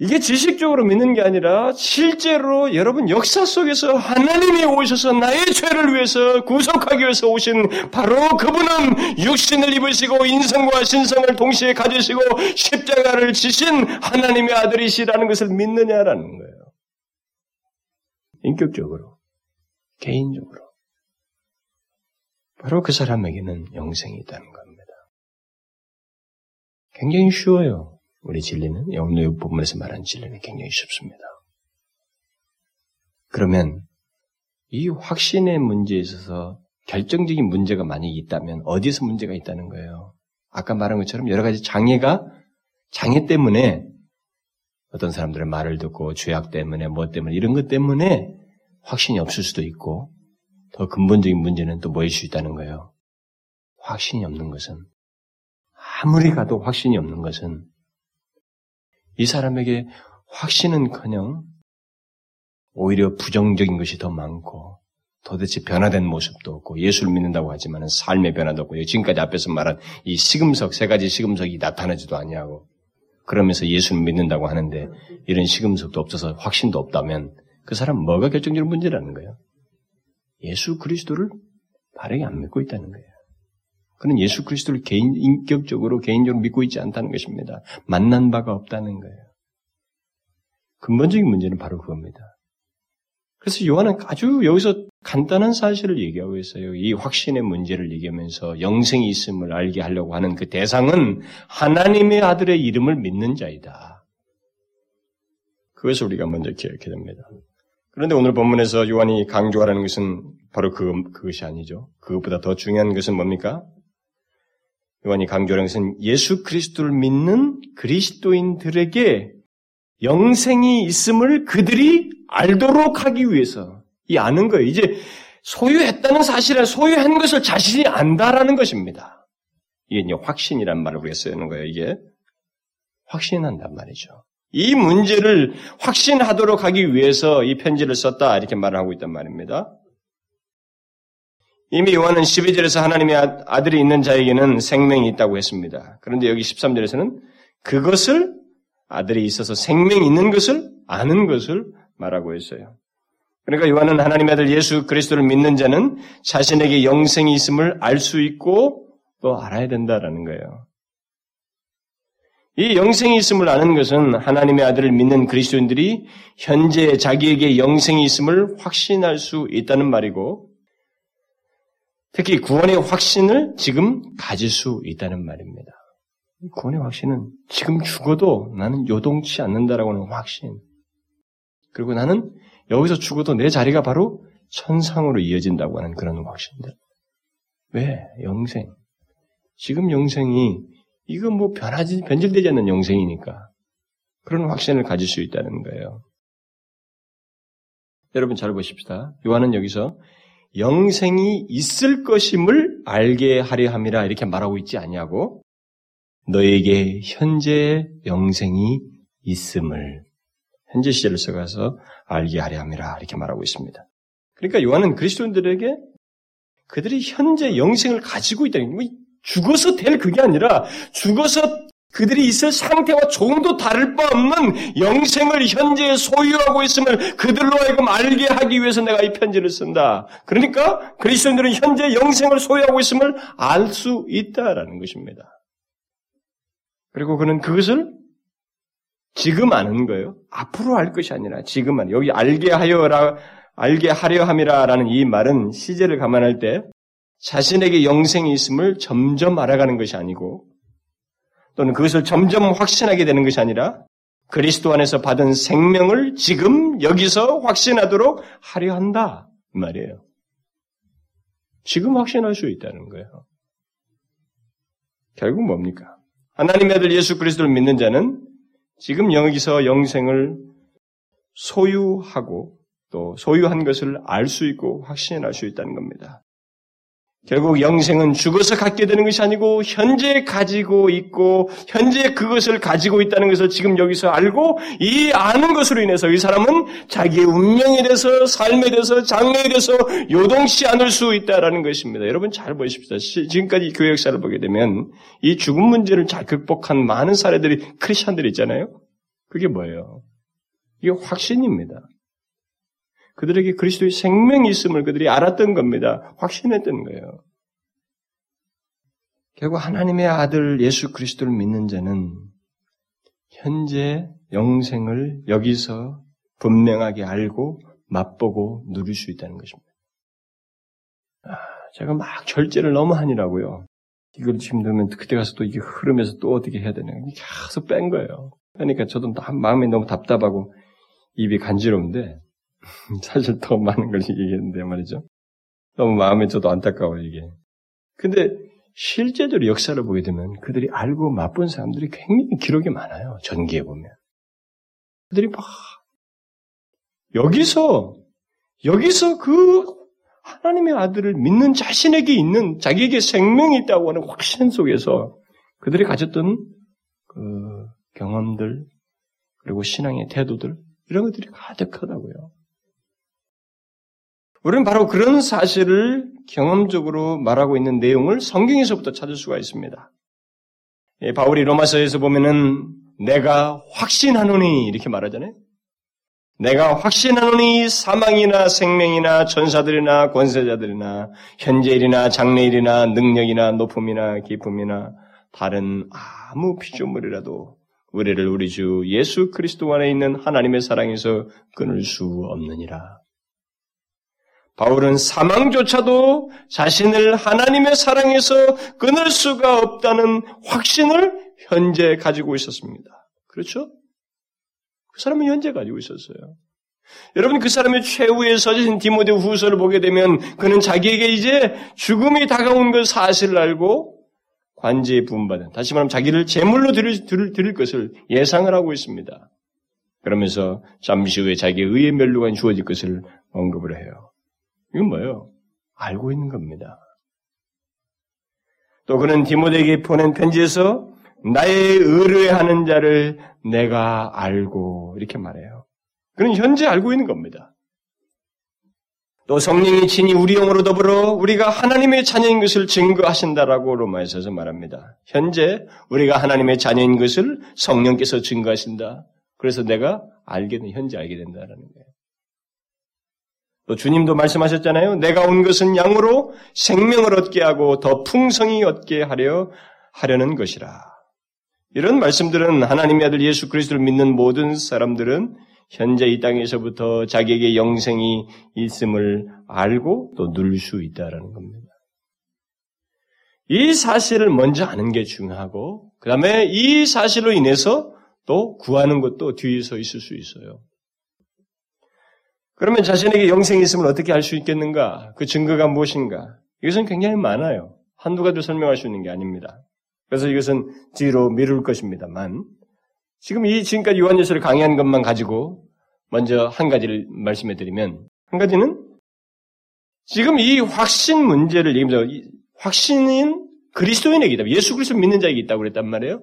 이게 지식적으로 믿는 게 아니라 실제로 여러분 역사 속에서 하나님이 오셔서 나의 죄를 위해서 구속하기 위해서 오신 바로 그분은 육신을 입으시고 인성과 신성을 동시에 가지시고 십자가를 지신 하나님의 아들이시라는 것을 믿느냐라는 거예요. 인격적으로, 개인적으로. 바로 그 사람에게는 영생이 있다는 겁니다. 굉장히 쉬워요. 우리 진리는 오늘 부분에서 말한 진리는 굉장히 쉽습니다. 그러면 이 확신의 문제에 있어서 결정적인 문제가 만약에 있다면 어디서 문제가 있다는 거예요? 아까 말한 것처럼 여러 가지 장애가 장애 때문에 어떤 사람들의 말을 듣고 죄악 때문에 뭐 때문에 이런 것 때문에 확신이 없을 수도 있고 더 근본적인 문제는 또 뭐일 수 있다는 거예요. 확신이 없는 것은 아무리 가도 확신이 없는 것은 이 사람에게 확신은커녕 오히려 부정적인 것이 더 많고 도대체 변화된 모습도 없고 예수를 믿는다고 하지만 삶의 변화도 없고 지금까지 앞에서 말한 이 시금석 세 가지 시금석이 나타나지도 아니하고 그러면서 예수를 믿는다고 하는데 이런 시금석도 없어서 확신도 없다면 그 사람 뭐가 결정적인 문제라는 거예요? 예수 그리스도를 바르게 안 믿고 있다는 거예요. 그는 예수 그리스도를 개인 인격적으로 개인적으로 믿고 있지 않다는 것입니다. 만난 바가 없다는 거예요. 근본적인 문제는 바로 그겁니다. 그래서 요한은 아주 여기서 간단한 사실을 얘기하고 있어요. 이 확신의 문제를 얘기하면서 영생이 있음을 알게 하려고 하는 그 대상은 하나님의 아들의 이름을 믿는 자이다. 그것을 우리가 먼저 기억해야 됩니다. 그런데 오늘 본문에서 요한이 강조하라는 것은 바로 그, 그것이 아니죠. 그것보다 더 중요한 것은 뭡니까? 요한이 강조하는 것은 예수 그리스도를 믿는 그리스도인들에게 영생이 있음을 그들이 알도록 하기 위해서 이 아는 거예요. 이제 소유했다는 사실을 소유한 것을 자신이 안다라는 것입니다. 이게 이제 확신이란 말을 우리가 쓰는 거예요. 이게 확신한단 말이죠. 이 문제를 확신하도록 하기 위해서 이 편지를 썼다 이렇게 말을 하고 있단 말입니다. 이미 요한은 12절에서 하나님의 아, 아들이 있는 자에게는 생명이 있다고 했습니다. 그런데 여기 13절에서는 그것을 아들이 있어서 생명이 있는 것을 아는 것을 말하고 있어요. 그러니까 요한은 하나님의 아들 예수 그리스도를 믿는 자는 자신에게 영생이 있음을 알 수 있고 또 알아야 된다라는 거예요. 이 영생이 있음을 아는 것은 하나님의 아들을 믿는 그리스도인들이 현재 자기에게 영생이 있음을 확신할 수 있다는 말이고 특히 구원의 확신을 지금 가질 수 있다는 말입니다. 구원의 확신은 지금 죽어도 나는 요동치 않는다라고 하는 확신. 그리고 나는 여기서 죽어도 내 자리가 바로 천상으로 이어진다고 하는 그런 확신들. 왜? 영생. 지금 영생이 이거 뭐 변하지 변질되지 않는 영생이니까 그런 확신을 가질 수 있다는 거예요. 여러분 잘 보십시다. 요한은 여기서 영생이 있을 것임을 알게 하려 함이라 이렇게 말하고 있지 아니하고 너에게 현재 영생이 있음을 현재 시제를 써가서 알게 하려 함이라 이렇게 말하고 있습니다. 그러니까 요한은 그리스도인들에게 그들이 현재 영생을 가지고 있다는 게 죽어서 될 그게 아니라 죽어서 그들이 있을 상태와 조금도 다를 바 없는 영생을 현재 소유하고 있음을 그들로 하여금 알게 하기 위해서 내가 이 편지를 쓴다. 그러니까 그리스도인들은 현재 영생을 소유하고 있음을 알 수 있다라는 것입니다. 그리고 그는 그것을 지금 아는 거예요. 앞으로 알 것이 아니라 지금 아 여기 알게 하여라 알게 하려 함이라라는 이 말은 시제를 감안할 때 자신에게 영생이 있음을 점점 알아가는 것이 아니고 또는 그것을 점점 확신하게 되는 것이 아니라 그리스도 안에서 받은 생명을 지금 여기서 확신하도록 하려 한다. 말이에요. 지금 확신할 수 있다는 거예요. 결국 뭡니까? 하나님의 아들 예수 그리스도를 믿는 자는 지금 여기서 영생을 소유하고 또 소유한 것을 알 수 있고 확신할 수 있다는 겁니다. 결국 영생은 죽어서 갖게 되는 것이 아니고 현재 가지고 있고 현재 그것을 가지고 있다는 것을 지금 여기서 알고 이 아는 것으로 인해서 이 사람은 자기의 운명에 대해서 삶에 대해서 장래에 대해서 요동치 않을 수 있다라는 것입니다. 여러분 잘 보십시오. 지금까지 교회 역사를 보게 되면 이 죽음 문제를 잘 극복한 많은 사례들이 크리스천들이 있잖아요. 그게 뭐예요? 이게 확신입니다. 그들에게 그리스도의 생명이 있음을 그들이 알았던 겁니다. 확신했던 거예요. 결국 하나님의 아들 예수 그리스도를 믿는 자는 현재 영생을 여기서 분명하게 알고 맛보고 누릴 수 있다는 것입니다. 아, 제가 막 절제를 너무 하니라고요. 이걸 지금 넣으면 그때 가서 또 이게 흐르면서 또 어떻게 해야 되나. 계속 뺀 거예요. 그러니까 저도 마음이 너무 답답하고 입이 간지러운데 사실 더 많은 걸 얘기했는데 말이죠. 너무 마음에 저도 안타까워요, 이게. 근데 실제적으로 역사를 보게 되면 그들이 알고 맛본 사람들이 굉장히 기록이 많아요. 전기에 보면. 그들이 막 여기서 여기서 그 하나님의 아들을 믿는 자신에게 있는 자기에게 생명이 있다고 하는 확신 속에서 그들이 가졌던 그 경험들 그리고 신앙의 태도들 이런 것들이 가득하다고요. 우리는 바로 그런 사실을 경험적으로 말하고 있는 내용을 성경에서부터 찾을 수가 있습니다. 예, 바울이 로마서에서 보면은 내가 확신하노니 이렇게 말하잖아요. 내가 확신하노니 사망이나 생명이나 전사들이나 권세자들이나 현재일이나 장래일이나 능력이나 높음이나 기쁨이나 다른 아무 피조물이라도 우리를 우리 주 예수 그리스도 안에 있는 하나님의 사랑에서 끊을 수 없느니라. 바울은 사망조차도 자신을 하나님의 사랑에서 끊을 수가 없다는 확신을 현재 가지고 있었습니다. 그렇죠? 그 사람은 현재 가지고 있었어요. 여러분 그 사람의 최후에 서진 디모데 후서를 보게 되면 그는 자기에게 이제 죽음이 다가온 것 사실을 알고 관제에 부음받은 다시 말하면 자기를 제물로 드릴, 드릴, 드릴 것을 예상을 하고 있습니다. 그러면서 잠시 후에 자기의 의의 멸류관 주어질 것을 언급을 해요. 이건 뭐예요? 알고 있는 겁니다. 또 그는 디모데에게 보낸 편지에서 나의 의뢰하는 자를 내가 알고 이렇게 말해요. 그는 현재 알고 있는 겁니다. 또 성령이 친히 우리 영으로 더불어 우리가 하나님의 자녀인 것을 증거하신다라고 로마에서 말합니다. 현재 우리가 하나님의 자녀인 것을 성령께서 증거하신다. 그래서 내가 알게 된 현재 알게 된다라는 거예요. 또 주님도 말씀하셨잖아요. 내가 온 것은 양으로 생명을 얻게 하고 더 풍성히 얻게 하려 하려는 것이라. 이런 말씀들은 하나님의 아들 예수 그리스도를 믿는 모든 사람들은 현재 이 땅에서부터 자기에게 영생이 있음을 알고 또 누릴 수 있다라는 겁니다. 이 사실을 먼저 아는 게 중요하고, 그 다음에 이 사실로 인해서 또 구하는 것도 뒤에서 있을 수 있어요. 그러면 자신에게 영생이 있음을 어떻게 알 수 있겠는가? 그 증거가 무엇인가? 이것은 굉장히 많아요. 한두 가지 설명할 수 있는 게 아닙니다. 그래서 이것은 뒤로 미룰 것입니다만, 지금 이 지금까지 요한예서를 강의한 것만 가지고 먼저 한 가지를 말씀해 드리면, 한 가지는 지금 이 확신 문제를 얘기하면서 확신인 그리스도인에게 있다. 예수 그리스도 믿는 자에게 있다고 그랬단 말이에요.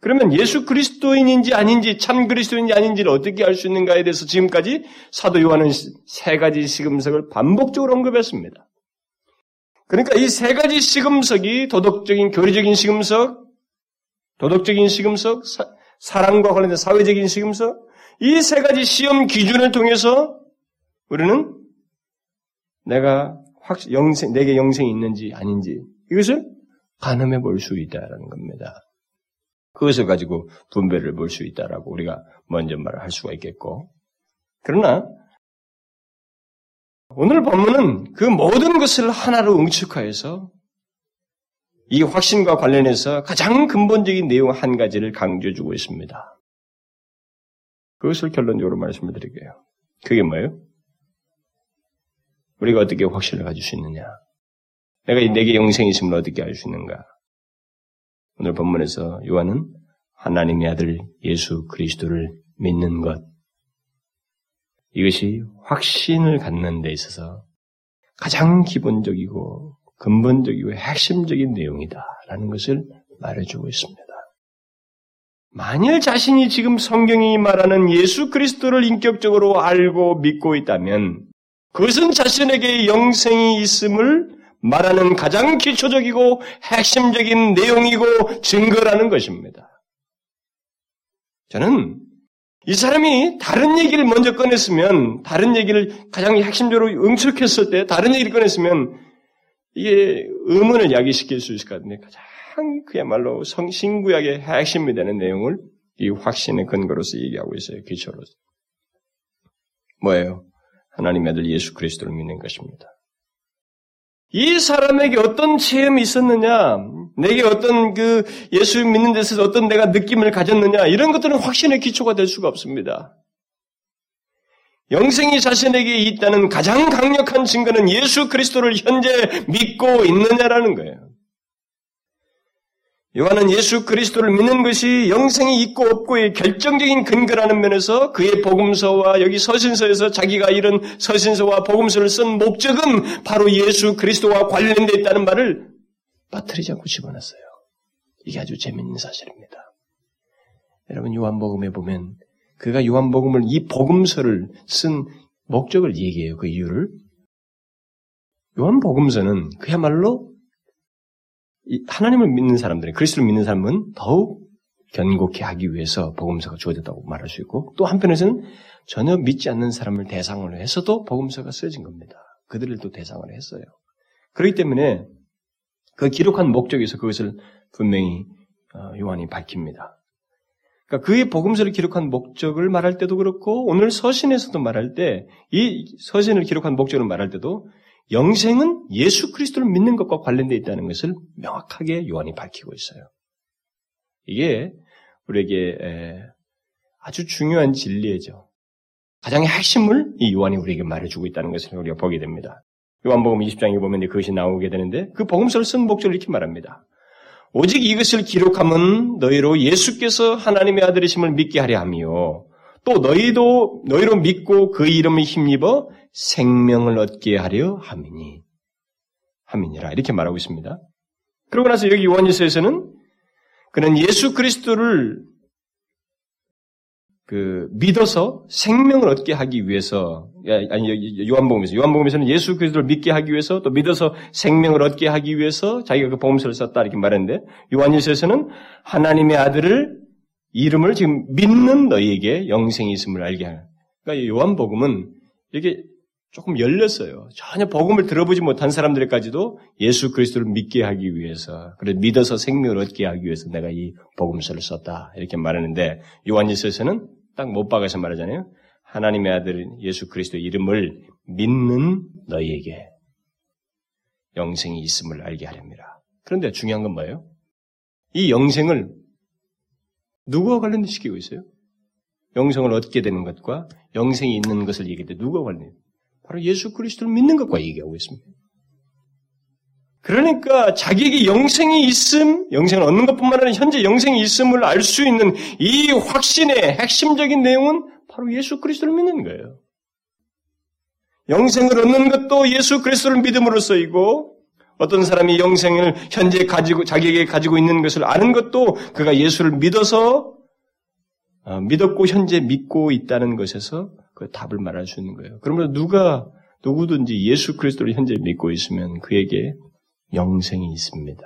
그러면 예수 그리스도인인지 아닌지 참 그리스도인지 아닌지를 어떻게 알 수 있는가에 대해서 지금까지 사도 요한은 세 가지 시금석을 반복적으로 언급했습니다. 그러니까 이 세 가지 시금석이 도덕적인 교리적인 시금석, 도덕적인 시금석, 사, 랑과 관련된 사회적인 시금석, 이 세 가지 시험 기준을 통해서 우리는 내가 확 영생 내게 영생이 있는지 아닌지 이것을 가늠해 볼 수 있다라는 겁니다. 그것을 가지고 분배를 볼 수 있다라고 우리가 먼저 말을 할 수가 있겠고. 그러나 오늘 본문은 그 모든 것을 하나로 응축하여서 이 확신과 관련해서 가장 근본적인 내용 한 가지를 강조해 주고 있습니다. 그것을 결론적으로 말씀을 드릴게요. 그게 뭐예요? 우리가 어떻게 확신을 가질 수 있느냐? 내가 내게 영생이 있음을 어떻게 알 수 있는가? 오늘 본문에서 요한은 하나님의 아들 예수 그리스도를 믿는 것. 이것이 확신을 갖는 데 있어서 가장 기본적이고 근본적이고 핵심적인 내용이다라는 것을 말해주고 있습니다. 만일 자신이 지금 성경이 말하는 예수 그리스도를 인격적으로 알고 믿고 있다면 그것은 자신에게 영생이 있음을 말하는 가장 기초적이고 핵심적인 내용이고 증거라는 것입니다. 저는 이 사람이 다른 얘기를 먼저 꺼냈으면, 다른 얘기를 가장 핵심적으로 응축했을 때, 다른 얘기를 꺼냈으면, 이게 의문을 야기시킬 수 있을 것 같은데, 가장 그야말로 성신구약의 핵심이 되는 내용을 이 확신의 근거로서 얘기하고 있어요, 기초로서. 뭐예요? 하나님의 아들 예수 그리스도를 믿는 것입니다. 이 사람에게 어떤 체험이 있었느냐, 내게 어떤 그 예수 믿는 데서 어떤 내가 느낌을 가졌느냐, 이런 것들은 확신의 기초가 될 수가 없습니다. 영생이 자신에게 있다는 가장 강력한 증거는 예수 그리스도를 현재 믿고 있느냐라는 거예요. 요한은 예수 그리스도를 믿는 것이 영생이 있고 없고의 결정적인 근거라는 면에서 그의 복음서와 여기 서신서에서 자기가 이런 서신서와 복음서를 쓴 목적은 바로 예수 그리스도와 관련되어 있다는 말을 빠뜨리지 않고 집어넣었어요. 이게 아주 재밌는 사실입니다. 여러분 요한복음에 보면 그가 요한복음을 이 복음서를 쓴 목적을 얘기해요. 그 이유를. 요한복음서는 그야말로 하나님을 믿는 사람들이 그리스도를 믿는 사람은 더욱 견고케 하기 위해서 복음서가 주어졌다고 말할 수 있고 또 한편에서는 전혀 믿지 않는 사람을 대상으로 해서도 복음서가 쓰여진 겁니다. 그들을 또 대상으로 했어요. 그렇기 때문에 그 기록한 목적에서 그것을 분명히 어, 요한이 밝힙니다. 그러니까 그의 복음서를 기록한 목적을 말할 때도 그렇고 오늘 서신에서도 말할 때 이 서신을 기록한 목적을 말할 때도 영생은 예수 그리스도를 믿는 것과 관련되어 있다는 것을 명확하게 요한이 밝히고 있어요. 이게 우리에게 아주 중요한 진리죠. 가장 핵심을 이 요한이 우리에게 말해주고 있다는 것을 우리가 보게 됩니다. 요한복음 20장에 보면 그것이 나오게 되는데 그 복음서를 쓴 목적을 이렇게 말합니다. 오직 이것을 기록함은 너희로 예수께서 하나님의 아들이심을 믿게 하려 함이요. 또 너희도 너희로 믿고 그 이름을 힘입어 생명을 얻게 하려 함이니 함이니라 이렇게 말하고 있습니다. 그러고 나서 여기 요한일서에서는 그는 예수 그리스도를 그 믿어서 생명을 얻게 하기 위해서 아니 요한복음에서 요한복음에서는 예수 그리스도를 믿게 하기 위해서 또 믿어서 생명을 얻게 하기 위해서 자기가 그 복음서를 썼다 이렇게 말했는데 요한일서에서는 하나님의 아들을 이름을 지금 믿는 너희에게 영생이 있음을 알게 하는. 그러니까 요한복음은 이게 조금 열렸어요. 전혀 복음을 들어보지 못한 사람들까지도 예수 그리스도를 믿게 하기 위해서, 그래 믿어서 생명을 얻게 하기 위해서 내가 이 복음서를 썼다 이렇게 말하는데 요한일서에서는 딱 못 박아서 말하잖아요. 하나님의 아들 예수 그리스도 이름을 믿는 너희에게 영생이 있음을 알게 하렵니다. 그런데 중요한 건 뭐예요? 이 영생을 누구와 관련시키고 있어요? 영생을 얻게 되는 것과 영생이 있는 것을 얘기할 때 누구와 관련해요? 바로 예수 그리스도를 믿는 것과 얘기하고 있습니다. 그러니까 자기에게 영생이 있음, 영생을 얻는 것뿐만 아니라 현재 영생이 있음을 알 수 있는 이 확신의 핵심적인 내용은 바로 예수 그리스도를 믿는 거예요. 영생을 얻는 것도 예수 그리스도를 믿음으로써이고 어떤 사람이 영생을 현재 가지고 자기에게 가지고 있는 것을 아는 것도 그가 예수를 믿어서 어, 믿었고 현재 믿고 있다는 것에서 그 답을 말할 수 있는 거예요. 그러므로 누가 누구든지 예수 그리스도를 현재 믿고 있으면 그에게 영생이 있습니다.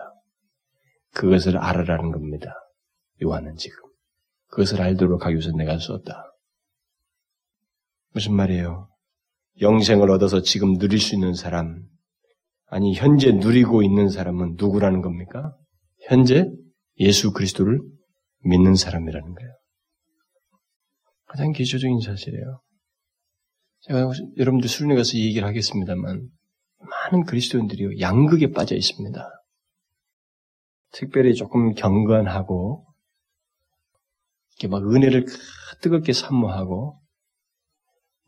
그것을 알아라는 겁니다. 요한은 지금 그것을 알도록 하기 위해서 내가 썼다. 무슨 말이에요? 영생을 얻어서 지금 누릴 수 있는 사람, 아니, 현재 누리고 있는 사람은 누구라는 겁니까? 현재 예수 그리스도를 믿는 사람이라는 거예요. 가장 기초적인 사실이에요. 제가 여러분들 수련회 가서 얘기를 하겠습니다만, 많은 그리스도인들이 양극에 빠져 있습니다. 특별히 조금 경건하고, 이렇게 막 은혜를 뜨겁게 사모하고,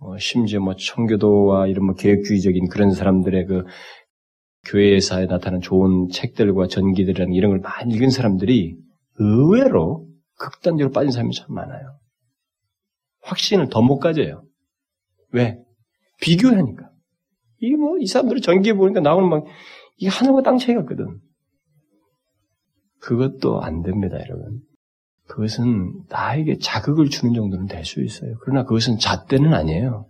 뭐 심지어 뭐 청교도와 이런 뭐 계획주의적인 그런 사람들의 그 교회에서 나타난 좋은 책들과 전기들이라는 이런 걸 많이 읽은 사람들이 의외로 극단적으로 빠진 사람이 참 많아요. 확신을 더 못 가져요. 왜? 비교하니까. 이게 뭐, 이 사람들이 전기에 보니까 나오는 막, 이게 하늘과 땅 차이 같거든. 그것도 안 됩니다, 여러분. 그것은 나에게 자극을 주는 정도는 될 수 있어요. 그러나 그것은 잣대는 아니에요.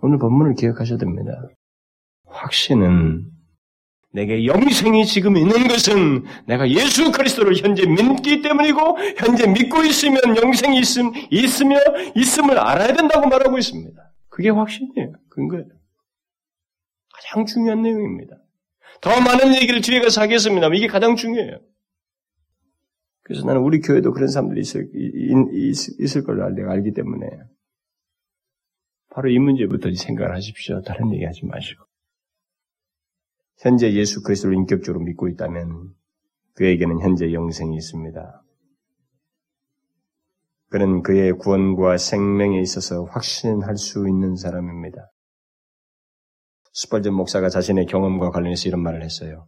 오늘 본문을 기억하셔야 됩니다. 확신은 내게 영생이 지금 있는 것은 내가 예수 그리스도를 현재 믿기 때문이고 현재 믿고 있으면 영생이 있음 있으며 있음을 알아야 된다고 말하고 있습니다. 그게 확신이에요. 근거예요. 가장 중요한 내용입니다. 더 많은 얘기를 뒤에 가서 하겠습니다. 이게 가장 중요해요. 그래서 나는 우리 교회도 그런 사람들이 있을, 있을 걸로 내가 알기 때문에 바로 이 문제부터 생각을 하십시오. 다른 얘기 하지 마시고. 현재 예수 그리스도를 인격적으로 믿고 있다면 그에게는 현재 영생이 있습니다. 그는 그의 구원과 생명에 있어서 확신할 수 있는 사람입니다. 스펄전 목사가 자신의 경험과 관련해서 이런 말을 했어요.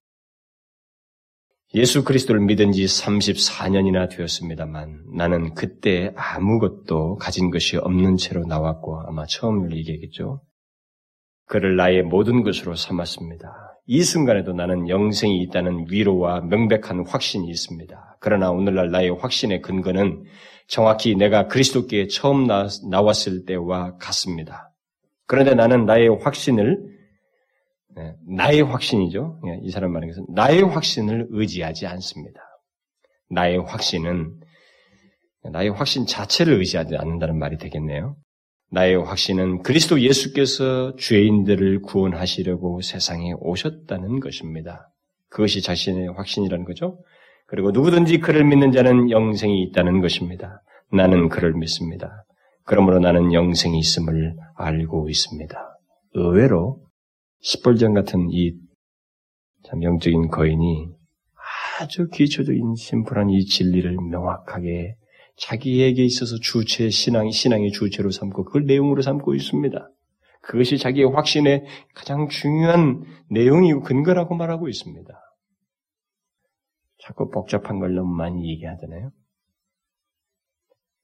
예수 그리스도를 믿은 지 34년이나 되었습니다만 나는 그때 아무것도 가진 것이 없는 채로 나왔고 아마 처음 얘기했겠죠. 그를 나의 모든 것으로 삼았습니다. 이 순간에도 나는 영생이 있다는 위로와 명백한 확신이 있습니다. 그러나 오늘날 나의 확신의 근거는 정확히 내가 그리스도께 처음 나왔을 때와 같습니다. 그런데 나는 나의 확신을 네, 나의 확신이죠. 예, 이 사람 말하는 것은 나의 확신을 의지하지 않습니다. 나의 확신은 나의 확신 자체를 의지하지 않는다는 말이 되겠네요. 나의 확신은 그리스도 예수께서 죄인들을 구원하시려고 세상에 오셨다는 것입니다. 그것이 자신의 확신이라는 거죠. 그리고 누구든지 그를 믿는 자는 영생이 있다는 것입니다. 나는 그를 믿습니다. 그러므로 나는 영생이 있음을 알고 있습니다. 의외로 스펄전 같은 이 참 영적인 거인이 아주 기초적인 심플한 이 진리를 명확하게 자기에게 있어서 주체 신앙 신앙의 주체로 삼고 그걸 내용으로 삼고 있습니다. 그것이 자기의 확신의 가장 중요한 내용이고 근거라고 말하고 있습니다. 자꾸 복잡한 걸 너무 많이 얘기하잖아요.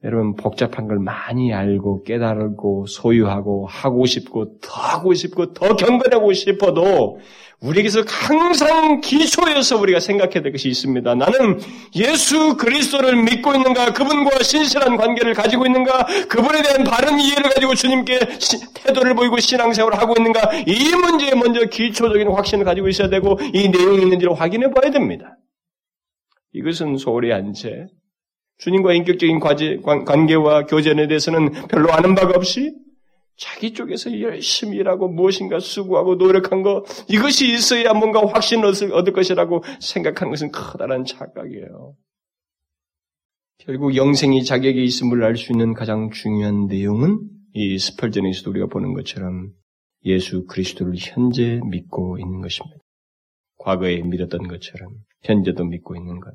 여러분 복잡한 걸 많이 알고 깨달고 소유하고 하고 싶고 더 하고 싶고 더 경건하고 싶어도 우리에게서 항상 기초에서 우리가 생각해야 될 것이 있습니다. 나는 예수 그리스도를 믿고 있는가, 그분과 신실한 관계를 가지고 있는가, 그분에 대한 바른 이해를 가지고 주님께 태도를 보이고 신앙생활을 하고 있는가, 이 문제에 먼저 기초적인 확신을 가지고 있어야 되고, 이 내용이 있는지를 확인해 봐야 됩니다. 이것은 소홀히 한채 주님과 인격적인 과제, 관계와 교제에 대해서는 별로 아는 바가 없이 자기 쪽에서 열심히 일하고 무엇인가 수고하고 노력한 거 이것이 있어야 뭔가 확신을 얻을 것이라고 생각하는 것은 커다란 착각이에요. 결국 영생이 자격에 있음을 알 수 있는 가장 중요한 내용은 이 스펄전에서도 우리가 보는 것처럼 예수 그리스도를 현재 믿고 있는 것입니다. 과거에 믿었던 것처럼 현재도 믿고 있는 것.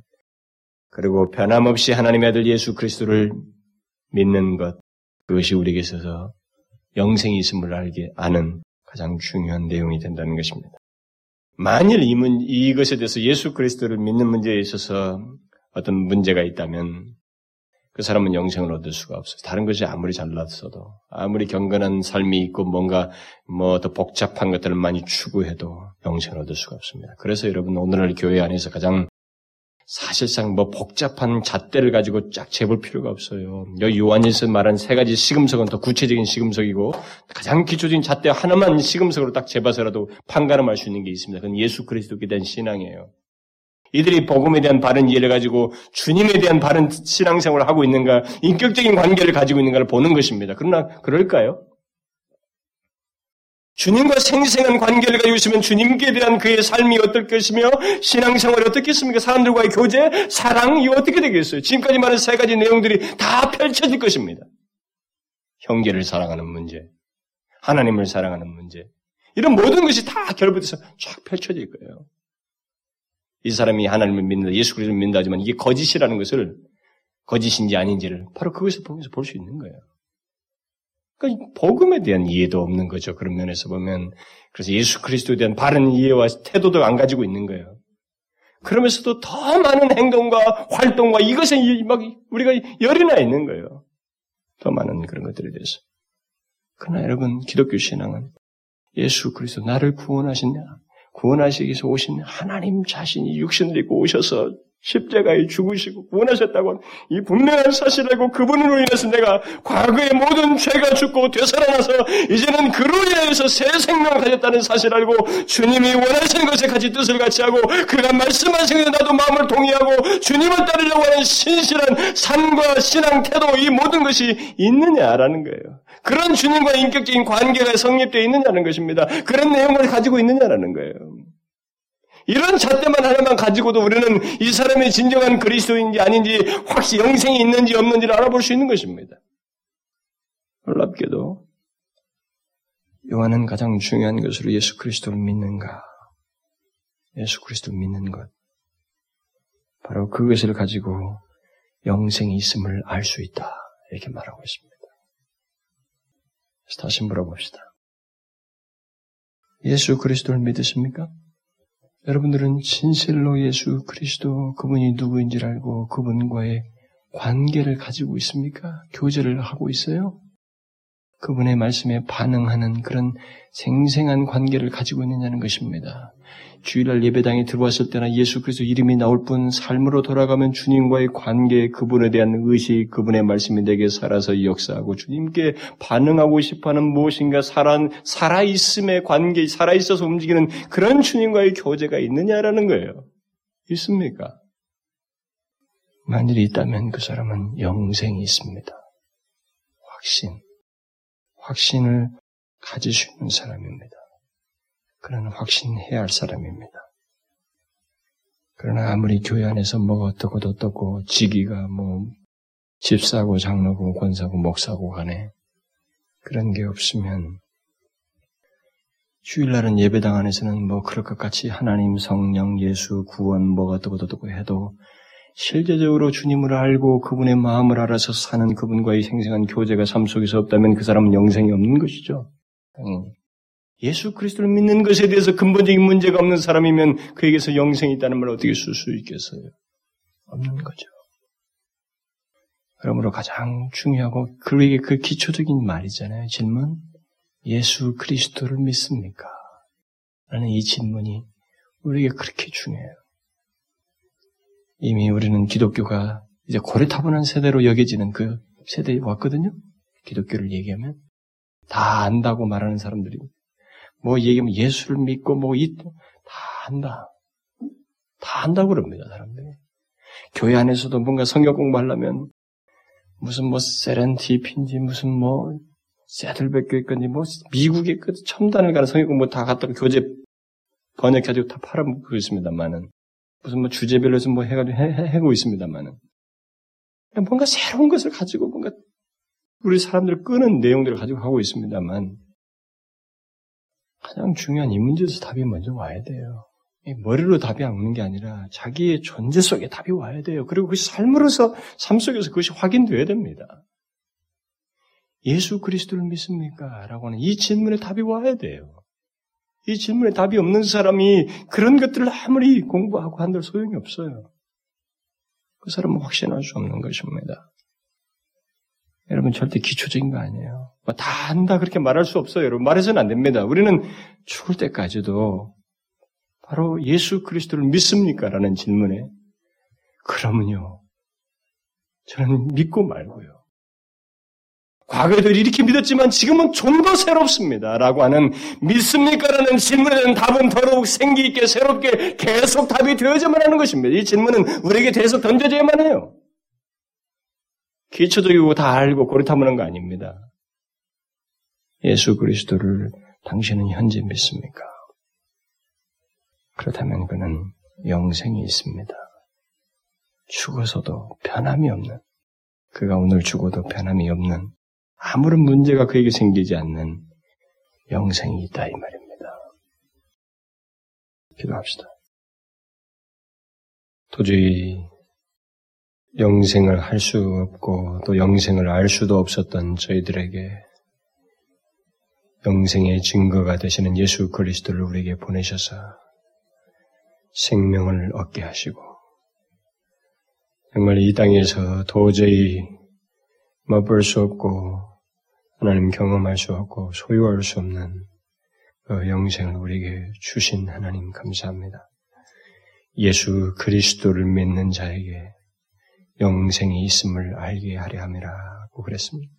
그리고 변함없이 하나님의 아들 예수 그리스도를 믿는 것, 그것이 우리에게 있어서 영생이 있음을 알게 아는 가장 중요한 내용이 된다는 것입니다. 만일 이 문, 이것에 대해서 예수 그리스도를 믿는 문제에 있어서 어떤 문제가 있다면 그 사람은 영생을 얻을 수가 없어요. 다른 것이 아무리 잘났어도, 아무리 경건한 삶이 있고 뭔가 뭐 더 복잡한 것들을 많이 추구해도 영생을 얻을 수가 없습니다. 그래서 여러분 오늘날 교회 안에서 가장 사실상 뭐 복잡한 잣대를 가지고 쫙 재볼 필요가 없어요. 여기 요한일서 말한 세 가지 시금석은 더 구체적인 시금석이고 가장 기초적인 잣대 하나만 시금석으로 딱 재봐서라도 판가름할 수 있는 게 있습니다. 그건 예수 그리스도에 대한 신앙이에요. 이들이 복음에 대한 바른 이해를 가지고 주님에 대한 바른 신앙생활을 하고 있는가, 인격적인 관계를 가지고 있는가를 보는 것입니다. 그러나 그럴까요? 주님과 생생한 관계를 가지고 있으면 주님께 대한 그의 삶이 어떨 것이며 신앙생활이 어떻겠습니까? 사람들과의 교제, 사랑, 이 어떻게 되겠어요? 지금까지 말한 세 가지 내용들이 다 펼쳐질 것입니다. 형제를 사랑하는 문제, 하나님을 사랑하는 문제, 이런 모든 것이 다 결부돼서 쫙 펼쳐질 거예요. 이 사람이 하나님을 믿는다, 예수 그리스도를 믿는다 하지만 이게 거짓이라는 것을 거짓인지 아닌지를 바로 그것을 보면서 볼 수 있는 거예요. 그러니까 복음에 대한 이해도 없는 거죠. 그런 면에서 보면. 그래서 예수 그리스도에 대한 바른 이해와 태도도 안 가지고 있는 거예요. 그러면서도 더 많은 행동과 활동과 이것에 막 우리가 열이 나 있는 거예요. 더 많은 그런 것들에 대해서. 그러나 여러분, 기독교 신앙은 예수 그리스도 나를 구원하신 구원하시기 위해서 오신 하나님 자신이 육신을 입고 오셔서 십자가에 죽으시고 구원하셨다고 이 분명한 사실이고 그분으로 인해서 내가 과거의 모든 죄가 죽고 되살아나서 이제는 그로 인해서 새 생명을 가졌다는 사실 알고 주님이 원하시는 것에 같이 뜻을 같이 하고 그가 말씀하신 것에 나도 마음을 동의하고 주님을 따르려고 하는 신실한 삶과 신앙 태도 이 모든 것이 있느냐라는 거예요. 그런 주님과 인격적인 관계가 성립되어 있느냐는 것입니다. 그런 내용을 가지고 있느냐라는 거예요. 이런 잣대만 하나만 가지고도 우리는 이 사람이 진정한 그리스도인지 아닌지 확실히 영생이 있는지 없는지를 알아볼 수 있는 것입니다. 놀랍게도 요한은 가장 중요한 것으로 예수 그리스도를 믿는가, 예수 그리스도를 믿는 것, 바로 그것을 가지고 영생이 있음을 알 수 있다 이렇게 말하고 있습니다. 다시 물어봅시다. 예수 그리스도를 믿으십니까? 여러분들은 진실로 예수 그리스도 그분이 누구인지를 알고 그분과의 관계를 가지고 있습니까? 교제를 하고 있어요? 그분의 말씀에 반응하는 그런 생생한 관계를 가지고 있느냐는 것입니다. 주일날 예배당에 들어왔을 때나 예수 그리스도 이름이 나올 뿐 삶으로 돌아가면 주님과의 관계, 그분에 대한 의식, 그분의 말씀이 내게 살아서 역사하고 주님께 반응하고 싶어하는 무엇인가 살아 살아 있음의 관계, 살아 있어서 움직이는 그런 주님과의 교제가 있느냐라는 거예요. 있습니까? 만일 있다면 그 사람은 영생이 있습니다. 확신, 확신을 가질 수 있는 사람입니다. 그는 확신해야 할 사람입니다. 그러나 아무리 교회 안에서 뭐 어떻고 어떻고 지기가 뭐 집사고 장로고 권사고 목사고 간에 그런 게 없으면 주일날은 예배당 안에서는 뭐 그럴 것 같이 하나님 성령 예수 구원 뭐 어떻고 어떻고 해도 실제적으로 주님을 알고 그분의 마음을 알아서 사는 그분과의 생생한 교제가 삶 속에서 없다면 그 사람은 영생이 없는 것이죠. 당연히. 예수 그리스도를 믿는 것에 대해서 근본적인 문제가 없는 사람이면 그에게서 영생이 있다는 말을 어떻게 쓸 수 있겠어요? 없는 거죠. 그러므로 가장 중요하고 그에게 그 기초적인 말이잖아요. 질문. 예수 그리스도를 믿습니까? 라는 이 질문이 우리에게 그렇게 중요해요. 이미 우리는 기독교가 이제 고래타분한 세대로 여겨지는 그 세대에 왔거든요. 기독교를 얘기하면 다 안다고 말하는 사람들이 뭐 얘기하면 예수를 믿고 뭐이다 안다. 다 안다고 그럽니다, 사람들이. 교회 안에서도 뭔가 성경 공부하려면 무슨 뭐 세렌티피인지 무슨 뭐 세들백교 건지 뭐 미국의 그 첨단을 가는 성경 공부 다 갖다가 교재 번역해가지고 다 팔아먹고 있습니다만은 무슨 뭐 주제별로 해서 뭐 해가지고 해, 해, 해고 있습니다만은 뭔가 새로운 것을 가지고 뭔가 우리 사람들을 끄는 내용들을 가지고 하고 있습니다만 가장 중요한 이 문제에서 답이 먼저 와야 돼요. 머리로 답이 안 오는 게 아니라 자기의 존재 속에 답이 와야 돼요. 그리고 그 삶으로서, 삶 속에서 그것이 확인돼야 됩니다. 예수 그리스도를 믿습니까? 라고 하는 이 질문에 답이 와야 돼요. 이 질문에 답이 없는 사람이 그런 것들을 아무리 공부하고 한들 소용이 없어요. 그 사람은 확신할 수 없는 것입니다. 여러분 절대 기초적인 거 아니에요. 뭐다 안다 그렇게 말할 수 없어요. 여러분 말해서는 안 됩니다. 우리는 죽을 때까지도 바로 예수 그리스도를 믿습니까? 라는 질문에 그러면요. 저는 믿고 말고요. 과거에도 이렇게 믿었지만 지금은 좀 더 새롭습니다. 라고 하는 믿습니까? 라는 질문에 대한 답은 더더욱 생기 있게 새롭게 계속 답이 되어야만 하는 것입니다. 이 질문은 우리에게 계속 던져져야만 해요. 기초적이고 다 알고 고리타무는 거 아닙니다. 예수 그리스도를 당신은 현재 믿습니까? 그렇다면 그는 영생이 있습니다. 죽어서도 변함이 없는, 그가 오늘 죽어도 변함이 없는, 아무런 문제가 그에게 생기지 않는 영생이 있다 이 말입니다. 기도합시다. 도저히 영생을 할 수 없고 또 영생을 알 수도 없었던 저희들에게 영생의 증거가 되시는 예수 그리스도를 우리에게 보내셔서 생명을 얻게 하시고 정말 이 땅에서 도저히 맛볼 수 없고 하나님 경험할 수 없고 소유할 수 없는 그 영생을 우리에게 주신 하나님 감사합니다. 예수 그리스도를 믿는 자에게 영생이 있음을 알게 하려 함이라고 그랬습니다.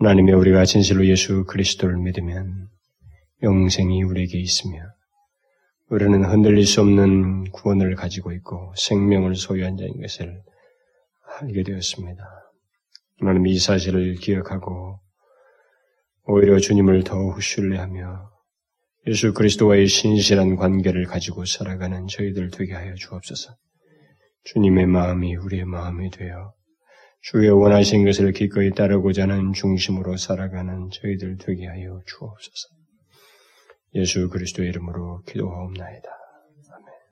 하나님의 우리가 진실로 예수 그리스도를 믿으면 영생이 우리에게 있으며 우리는 흔들릴 수 없는 구원을 가지고 있고 생명을 소유한 자인 것을 알게 되었습니다. 하나님 이 사실을 기억하고 오히려 주님을 더욱 신뢰하며 예수 그리스도와의 신실한 관계를 가지고 살아가는 저희들 되게 하여 주옵소서. 주님의 마음이 우리의 마음이 되어 주의 원하신 것을 기꺼이 따르고자 하는 중심으로 살아가는 저희들 되게 하여 주옵소서. 예수 그리스도의 이름으로 기도하옵나이다.